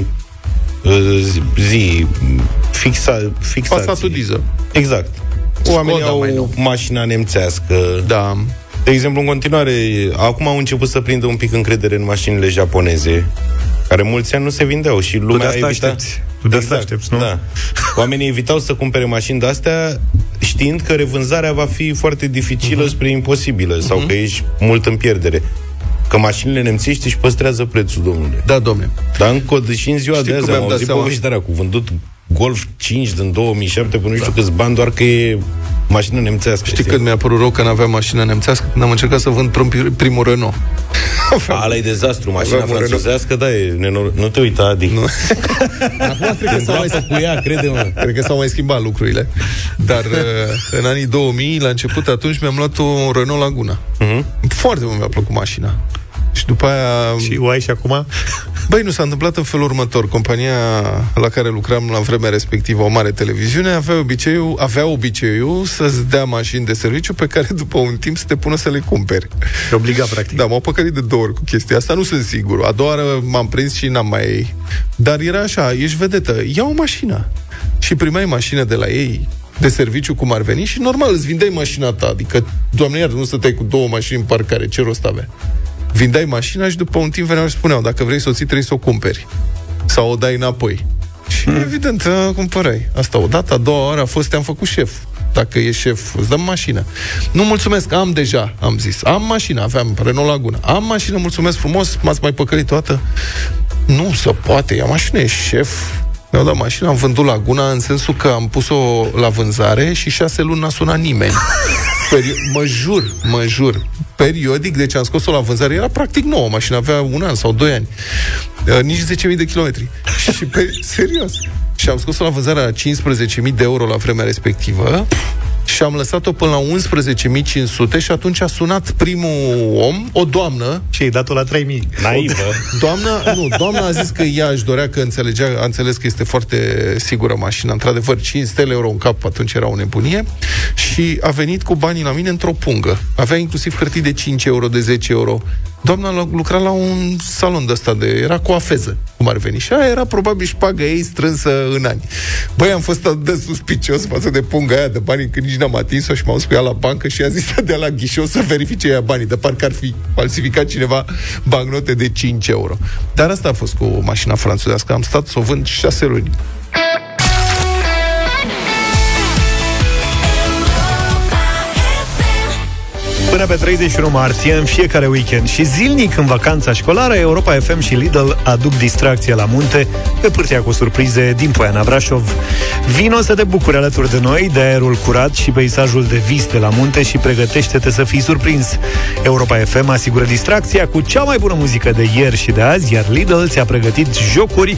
zi, zi fixa, fixații. Passatul diesel. Exact. Oamenii Skoda mai au nou. mașina nemțească. Da. De exemplu, în continuare, acum au început să prindă un pic încredere în mașinile japoneze, care mulți ani nu se vindeau și Tu de lumea asta evita... aștepți. Tu de asta aștepți, nu? Da. Oamenii evitau să cumpere mașini de astea știind că revânzarea va fi foarte dificilă uh-huh. spre imposibilă sau Mhm. că ești mult în pierdere. Că mașinile nemțești își păstrează prețul, domnule. Da, domne. Dar încă o- și în ziua Știi de azi cum am mi-am dat auzit seama? povestea cu vândut Golf 5 din 2007 până nu știu câți bani, doar că e mașină nemțească. Știi când mi-a părut rău că n-aveam mașină nemțească? Când am încercat să vând prim- primul Renault. Ala e dezastru, mașina Aveam un franțuzească, da, e nenor... Nu te uita, Adi. Nu. Acum cred că s-au mai cu ea, crede-mă. Cred că s-au mai schimbat lucrurile. Dar uh, în anii 2000, la început, atunci mi-am luat un Renault Laguna. Mhm. Foarte mult mi-a plăcut mașina. Și după aia... Și o ai și acum? Băi, nu s-a întâmplat în felul următor. Compania la care lucram la vremea respectivă, o mare televiziune, avea obiceiul, avea obiceiul să-ți dea mașini de serviciu pe care după un timp să te pună să le cumperi. Te obliga, practic. Da, m-au păcălit de două ori cu chestia asta, nu sunt sigur. A doua oară m-am prins și n-am mai... Dar era așa, ești vedetă, ia o mașină. Și primeai mașină de la ei, de serviciu cum ar veni și normal îți vindeai mașina ta. Adică, doamne iar, nu stăteai cu două mașini în parcare, ce rost avea? Vindeai mașina și după un timp veneau și spuneau, dacă vrei să o ții, trebuie să o cumperi. Sau o dai înapoi. Și evident, uh, cumpărai. Asta o dată, a doua oară a fost, te-am făcut șef. Dacă e șef, îți dăm mașină. Nu mulțumesc, am deja, am zis. Am mașină, aveam Renault Laguna. Am mașină, mulțumesc frumos, m-ați mai păcălit toată. Nu se poate, ia mașină, e șef. Mi-au dat mașina, am vândut Laguna în sensul că am pus-o la vânzare și șase luni n-a sunat nimeni. Peri- mă jur, mă jur. Periodic, deci am scos-o la vânzare, era practic nouă, mașina avea un an sau doi ani. Uh, nici 10.000 de kilometri. și pe, serios. Și am scos-o la vânzare la 15.000 de euro la vremea respectivă și am lăsat-o până la 11.500 și atunci a sunat primul om, o doamnă. Și ai dat-o la 3.000. Naivă. Doamna, nu, doamna a zis că ea își dorea că înțelegea, a înțeles că este foarte sigură mașina. Într-adevăr, 5 stele euro în cap, atunci era o nebunie. Și a venit cu banii la mine într-o pungă. Avea inclusiv hârtii de 5 euro, de 10 euro. Doamna lu- lucra la un salon de ăsta de... Era cu afeză, cum ar veni. Și aia era probabil șpaga ei strânsă în ani. Băi, am fost atât de suspicios față de punga aia de bani, că nici n-am atins-o și m-am dus cu ea la bancă și a zis să dea la ghișeu să verifice ea banii. De parcă ar fi falsificat cineva bancnote de 5 euro. Dar asta a fost cu mașina franțuzească. Am stat să o vând șase luni. Până pe 31 martie, în fiecare weekend și zilnic în vacanța școlară, Europa FM și Lidl aduc distracție la munte pe pârtia cu surprize din Poiana Brașov. Vino să te bucuri alături de noi de aerul curat și peisajul de vis de la munte și pregătește-te să fii surprins. Europa FM asigură distracția cu cea mai bună muzică de ieri și de azi, iar Lidl ți-a pregătit jocuri,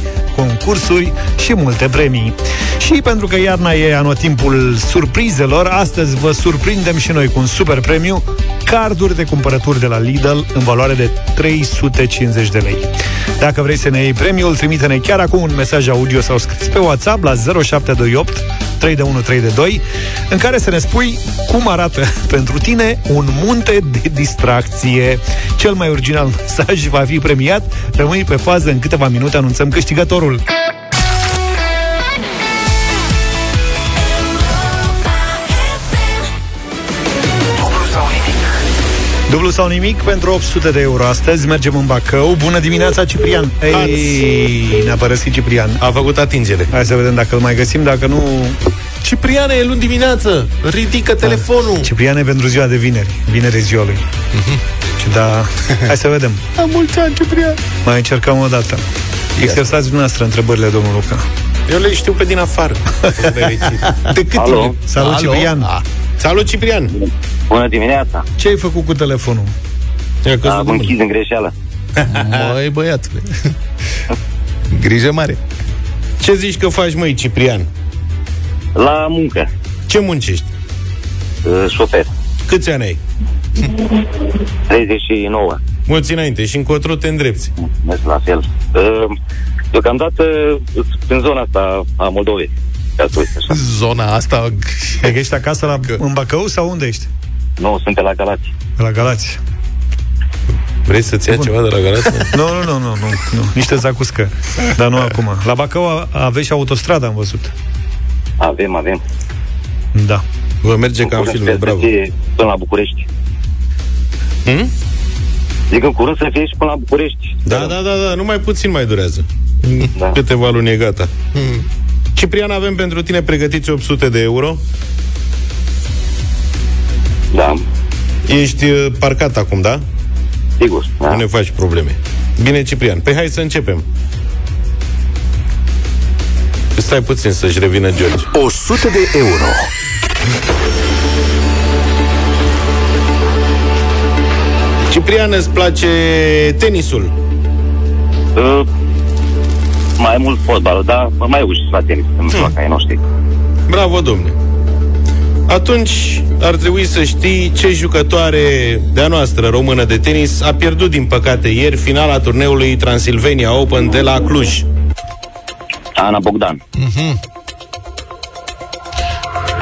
concursuri și multe premii. Și pentru că iarna e anotimpul surprizelor, astăzi vă surprindem și noi cu un super premiu, carduri de cumpărături de la Lidl în valoare de 350 de lei. Dacă vrei să ne iei premiul, trimite-ne chiar acum un mesaj audio sau scris pe WhatsApp la 0728 3 de 1 3 de 2 în care să ne spui cum arată pentru tine un munte de distracție. Cel mai original mesaj va fi premiat. Rămâi pe fază, în câteva minute anunțăm câștigătorul. Dublu sau nimic pentru 800 de euro astăzi. Mergem în Bacău. Bună dimineața, Ciprian! Ei, ne-a părăsit Ciprian. A făcut atingere. Hai să vedem dacă îl mai găsim, dacă nu... Cipriane, e luni dimineață, ridică telefonul. Ciprian e pentru ziua de vineri. Vineri e ziua lui. Și da, hai să vedem. La mulți ani, Ciprian. Mai încercăm o dată. Exersați dumneavoastră întrebările, domnul Luca. Eu le știu pe din afară. De cât Alo? timp? Salut, Alo? Ciprian! Ah. Salut, Ciprian! Bună dimineața! Ce ai făcut cu telefonul? Am închis în greșeală. Măi, băiatule. Grijă mare. Ce zici că faci, măi, Ciprian? La muncă. Ce muncești? Uh, șofer. Câți ani ai? 39. Mulți înainte și încotro te îndrepți. Merg la fel. Uh, deocamdată uh, în zona asta a Moldovei. Ca să uiți așa. Zona asta... E că ești acasă la, în Bacău sau unde ești? Nu, sunt pe la Galați. La Galați. Vrei să-ți ia ceva de la Galați? Nu, nu, nu, nu, nu, nu. Niște zacuscă. Dar nu acum. La Bacău a- aveți și autostrada, am văzut. Avem, avem. Da. Vă merge ca în Curând filme, sper să bravo. fie Până la București. Hmm? Zic în curând să fie și până la București. Da, da, da, da, numai puțin mai durează. Da. Câteva luni e gata. Hmm. Ciprian, avem pentru tine pregătiți 800 de euro. Da. Ești uh, parcat acum, da? Sigur. Da. Nu ne faci probleme. Bine, Ciprian. Păi hai să începem. Stai puțin să-și revină George. 100 de euro. Ciprian, îți place tenisul? Uh, mai mult fotbalul, dar mai ușor la tenis, în hmm. ai noștri. Bravo, domne. Atunci ar trebui să știi ce jucătoare de-a noastră română de tenis a pierdut, din păcate, ieri finala turneului Transilvania Open de la Cluj. Ana Bogdan. Mhm.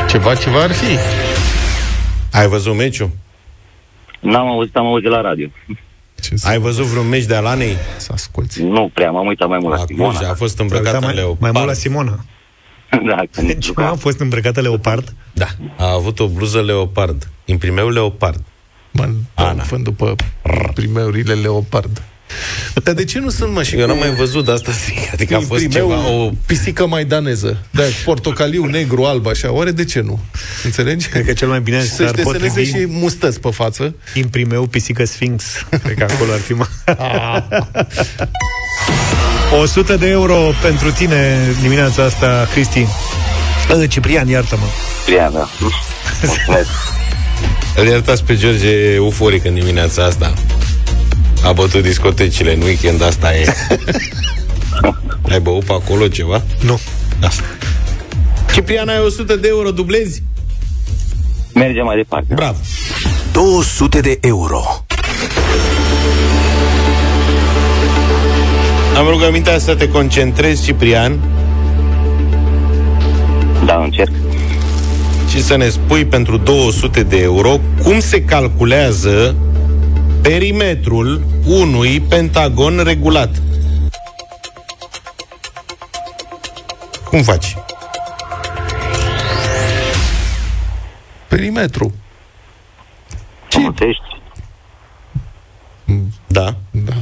Ceva, ceva ar fi. Ai văzut meciul? N-am auzit, am auzit la radio. Ai văzut vreun meci de Alanei? Să asculti. Nu prea, m-am uitat mai mult la, La Simona. Cluj a fost îmbrăcat în mai, leopard. mai mult la Simona. da, când Deci juca. a fost îmbrăcată leopard? Da, a avut o bluză leopard. Imprimeu leopard. Mă, Ana. Fând după primeurile leopard. Dar de ce nu sunt, mă, și Eu n-am mai văzut asta, adică a fost Imprimeu ceva, o... pisică maidaneză. Da, portocaliu, negru, alb, așa. Oare de ce nu? Înțelegi? Cred că cel mai bine Să-și s-ar deseneze potrivi și mustăți pe față. imprimeu pisică Sphinx. Cred că acolo ar fi mai... 100 de euro pentru tine dimineața asta, Cristi. Ă, Ciprian, iartă-mă. Ciprian, da. Mulțumesc. Îl iertați pe George euforic în dimineața asta. A bătut discotecile în weekend, asta e. Ai băut pe acolo ceva? Nu. Asta. Ciprian, ai 100 de euro, dublezi? Mergem mai departe. Bravo. 200 de euro. Am rugămintea să te concentrezi, Ciprian, Da, încerc. și să ne spui pentru 200 de euro cum se calculează perimetrul unui pentagon regulat. Cum faci? Perimetru. Ce? Mulțești? Da. Da.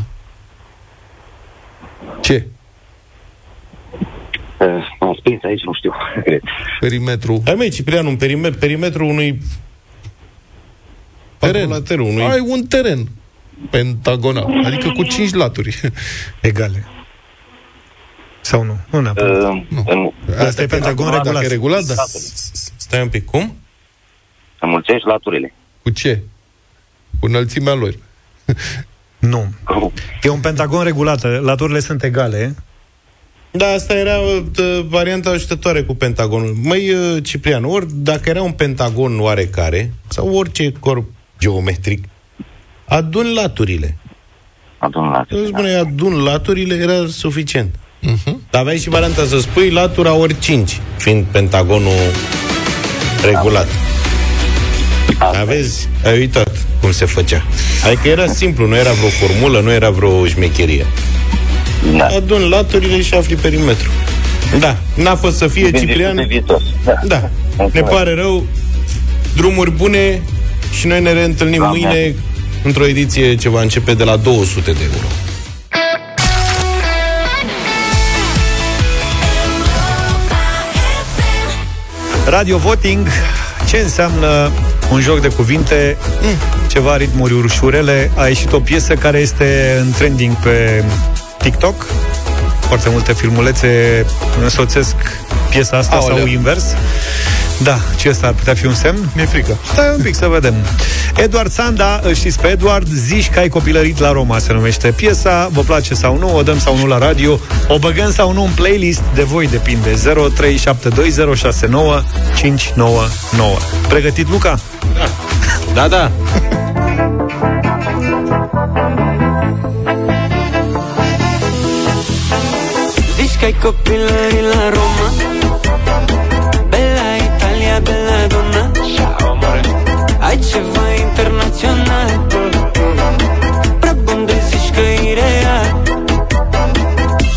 Ce? Uh, am sprins aici, nu știu, cred. Perimetru. Hai măi, Ciprian, un perimetru, perimetrul unui Teren. patru unui... Ai un teren pentagonal, adică cu 5 laturi. Egale. Sau nu? Nu neapărat. Uh, nu. Asta e pentagon Dacă regulat. e regulat, da. Stai un pic, cum? Să mulțești laturile. Cu ce? Cu înălțimea lor. Nu. E un pentagon regulat. Laturile sunt egale. Da, asta era uh, varianta ajutătoare cu pentagonul. Măi, uh, Ciprian, ori dacă era un pentagon oarecare, sau orice corp geometric, adun laturile. Adun laturile. Îți spune, adun laturile, era suficient. Uh-huh. Dar aveai și varianta să spui latura ori 5, fiind pentagonul regulat. Aveți, ai uitat cum se făcea. Adică era simplu, nu era vreo formulă, nu era vreo șmecherie. Da. Adun laturile și afli perimetru. Da, n-a fost să fie Gândește Ciprian. pe viitor. Da. Da, ne Mulțumesc. pare rău. Drumuri bune și noi ne reîntâlnim Doamne. mâine într-o ediție ce va începe de la 200 de euro. Radio Voting, ce înseamnă un joc de cuvinte, mm, ceva ritmuri ușurele. A ieșit o piesă care este în trending pe TikTok. Foarte multe filmulețe însoțesc piesa asta Aoleu. sau invers. Da, ce ăsta ar putea fi un semn? Mi-e frică. Stai un pic să vedem. Eduard Sanda, îl știți pe Eduard, zici că ai copilărit la Roma, se numește piesa, vă place sau nu, o dăm sau nu la radio, o băgăm sau nu în playlist, de voi depinde. 0372069599. Pregătit, Luca? Da, da. Zici că ai copilării la Roma Ai ceva internațional? Prea bun de zici că e real.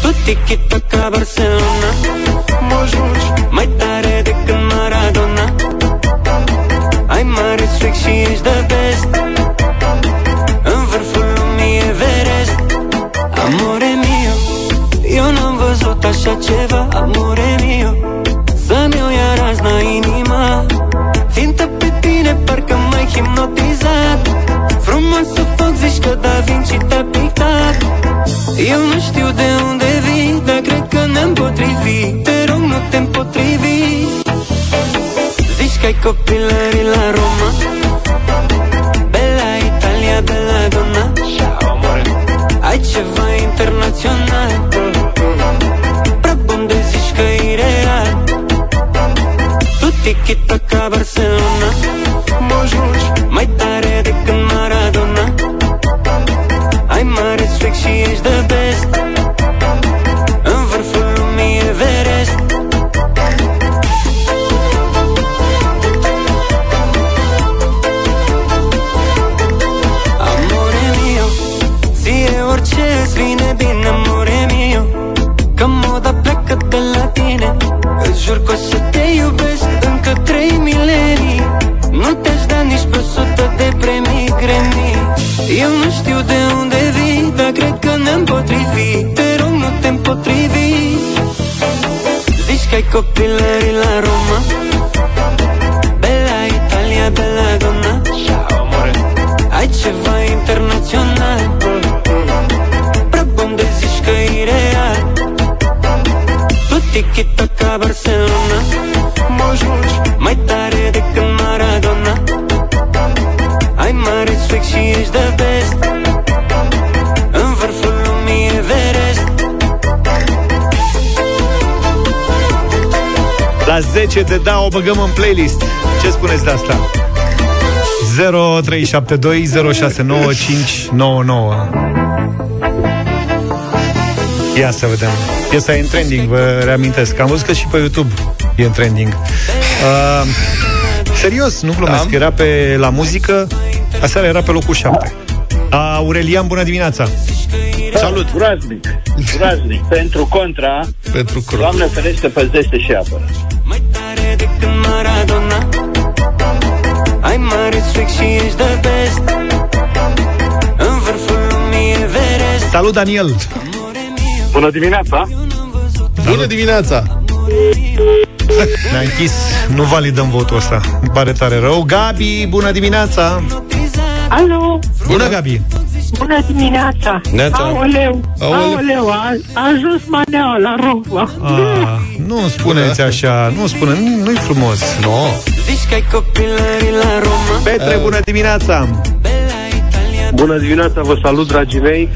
Tu tiki-taka Barcelona. Mă joci Mai tare decât Maradona. Ai mare swag și ești the Eu nu știu de unde vii Dar cred că ne-am potrivit. Te rog nu te împotrivi. Zici că ai copilării la Roma La 10 te da, o băgăm în playlist. Ce spuneți de asta? 0372069599 Ia să vedem. Piesa e în trending, vă reamintesc. Am văzut că și pe YouTube e în trending. Uh, serios, nu glumesc, da. era pe la muzică, aseară era pe locul 7. Aurelian, bună dimineața! Salut! Groaznic, groaznic. Pentru contra, Pentru cro- Doamne ferește, păzește și apără. Tare decât Maradona Ai mare respect și ești the best În vârful lumii Everest Salut, Daniel! Bună dimineața! Bună dimineața! Ne-a închis, nu validăm votul ăsta. Îmi pare tare rău. Gabi, bună dimineața! Alo, Bună, Gabi! Bună dimineața! Neața. Aoleu, Aoleu. aoleu, a, a ajuns maneaua la Roma. Ah, nu spuneți așa, nu spune, nu- nu-i frumos. Nu. No. Zici că ai copilării la Roma Petre, bună dimineața! Bună dimineața, vă salut, dragii mei!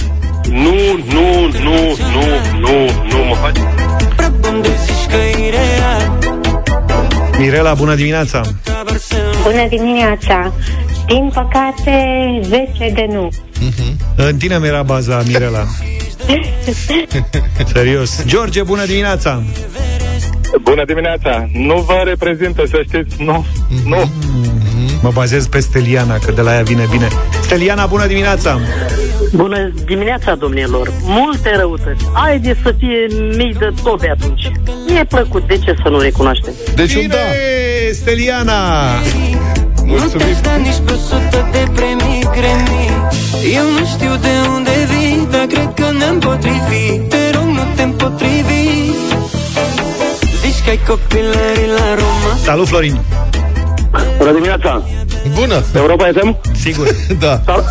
Nu, nu, nu, nu, nu, nu mă faci... Prea bun de zici că e real Mirela, bună dimineața! Bună dimineața! Din păcate, 10 de nu. În tine mi era baza, Mirela. Serios. George, bună dimineața! Bună dimineața! Nu vă reprezintă, să știți, nu, nu. Mă bazez pe Steliana, că de la ea vine bine. Steliana, bună dimineața! Bună dimineața, domnilor! Multe răutăți. Haideți să fie mii de tobe atunci. Mi-e plăcut, de ce să nu recunoaștem? Deci un Bine, Steliana! Nu te-aș da nici pe o sută de premii Grammy Eu nu știu de unde vii Dar cred că ne-am potrivit Te rog, nu te împotrivi Zici că ai copilării la Roma Salut, Florin! Bună dimineața! Bună! Europa FM? Sigur. da. Sau,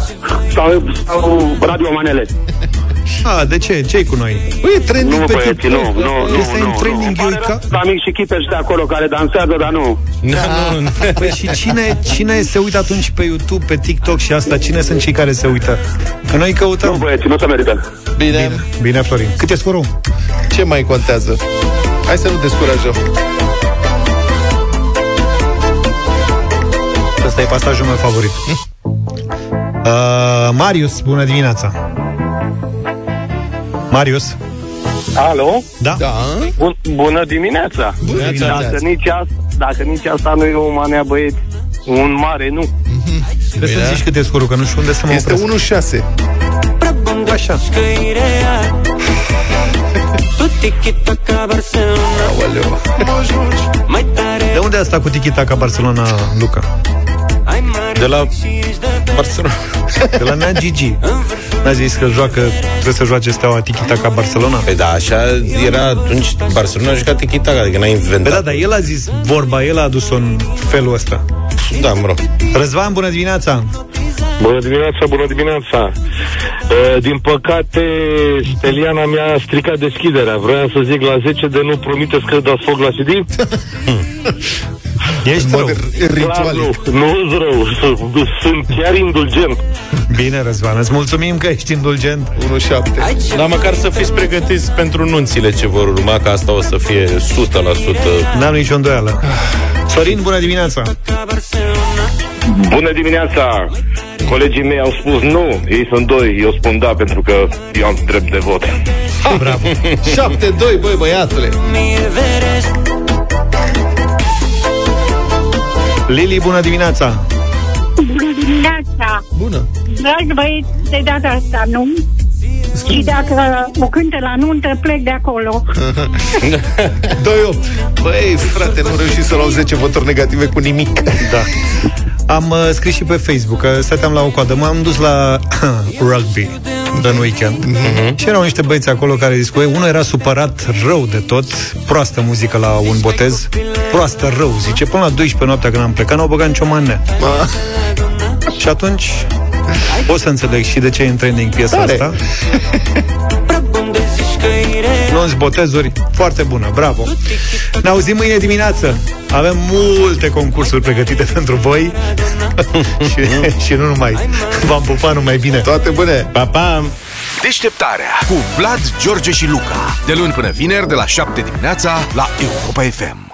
sau, sau Radio Manele? A, de ce? Ce-i cu noi? Băi, e trending Nu, pe băieți, TikTok. nu, nu, nu, Este nu, în nu. trending, eu ca... La mic și Chipeș de acolo care dansează, dar nu. Da, nu, Păi și cine, cine se uită atunci pe YouTube, pe TikTok și asta? Cine sunt cei care se uită? Că noi căutăm. Nu, băieți, nu se merită. Bine. Bine, bine Florin. Cât e scorul? Ce mai contează? Hai să nu descurajăm. Ăsta e pasajul meu favorit. Uh, Marius, bună dimineața! Marius? Alo? Da? Da. Bun, bună dimineața! Bună dimineața. Dacă nici, asta, dacă nici asta nu e o manea, băieți, un mare nu. Trebuie să zici cât e scorul, că nu știu unde să mă Este opresc. 1-6. Așa. că e real Tu tiki-taka Barcelona Aoleu. Mă joci mai tare De unde e asta cu Tiki-Taka Barcelona, Luca? Ai mare De la respect și ești the best Barcelona. De la Nea Gigi. N-a zis că joacă, trebuie să joace steaua Tiki-Taka Barcelona? Păi da, așa era atunci Barcelona a jucat tiki-taka, adică n-a Păi inventat. da, dar el a zis vorba, el a adus-o în felul ăsta. Da, mă rog. Răzvan, bună dimineața! Bună dimineața, bună dimineața! Uh, din păcate, Steliana mi-a stricat deschiderea. Vreau să zic la 10 de nu promiteți că dați foc la CD? Ești rău. Clar, nu, nu rău, sunt- sunt chiar indulgent. Bine, Răzvan, îți mulțumim că ești indulgent. 1-7. Dar măcar să fiți pregătiți pentru nunțile ce vor urma, că asta o să fie 100%. N-am nicio îndoială. Sorin, bună dimineața! Bună dimineața! Colegii mei au spus nu, ei sunt doi, eu spun da pentru că eu am drept de vot. Bravo! 7-2, băi, băiatule! Lili, bună dimineața! Bună dimineața! Bună! Dragi băieți, de data asta nu. Și dacă o cântă la nuntă, plec de acolo. 2-8. Băi, frate, nu reușit să luau 10 voturi negative cu nimic. Da. Am uh, scris și pe Facebook că stăteam la o coadă. M-am dus la rugby în weekend Mhm. și erau niște băieți acolo care zic, unul era supărat rău de tot, proastă muzică la un botez, proastă rău, zice, până la 12 noaptea când am plecat, n-au băgat nicio manea. Și atunci pot să înțeleg și de ce e în trending piesa Tare. asta. Nunți, botezuri, foarte bună, bravo! Ne auzim mâine dimineață. Avem multe concursuri pregătite pentru voi și, și nu numai. V-am pupat numai bine. Toate bune! Pa, pa! Deșteptarea cu Vlad, George și Luca. De luni până vineri, de la 7 dimineața, la Europa FM.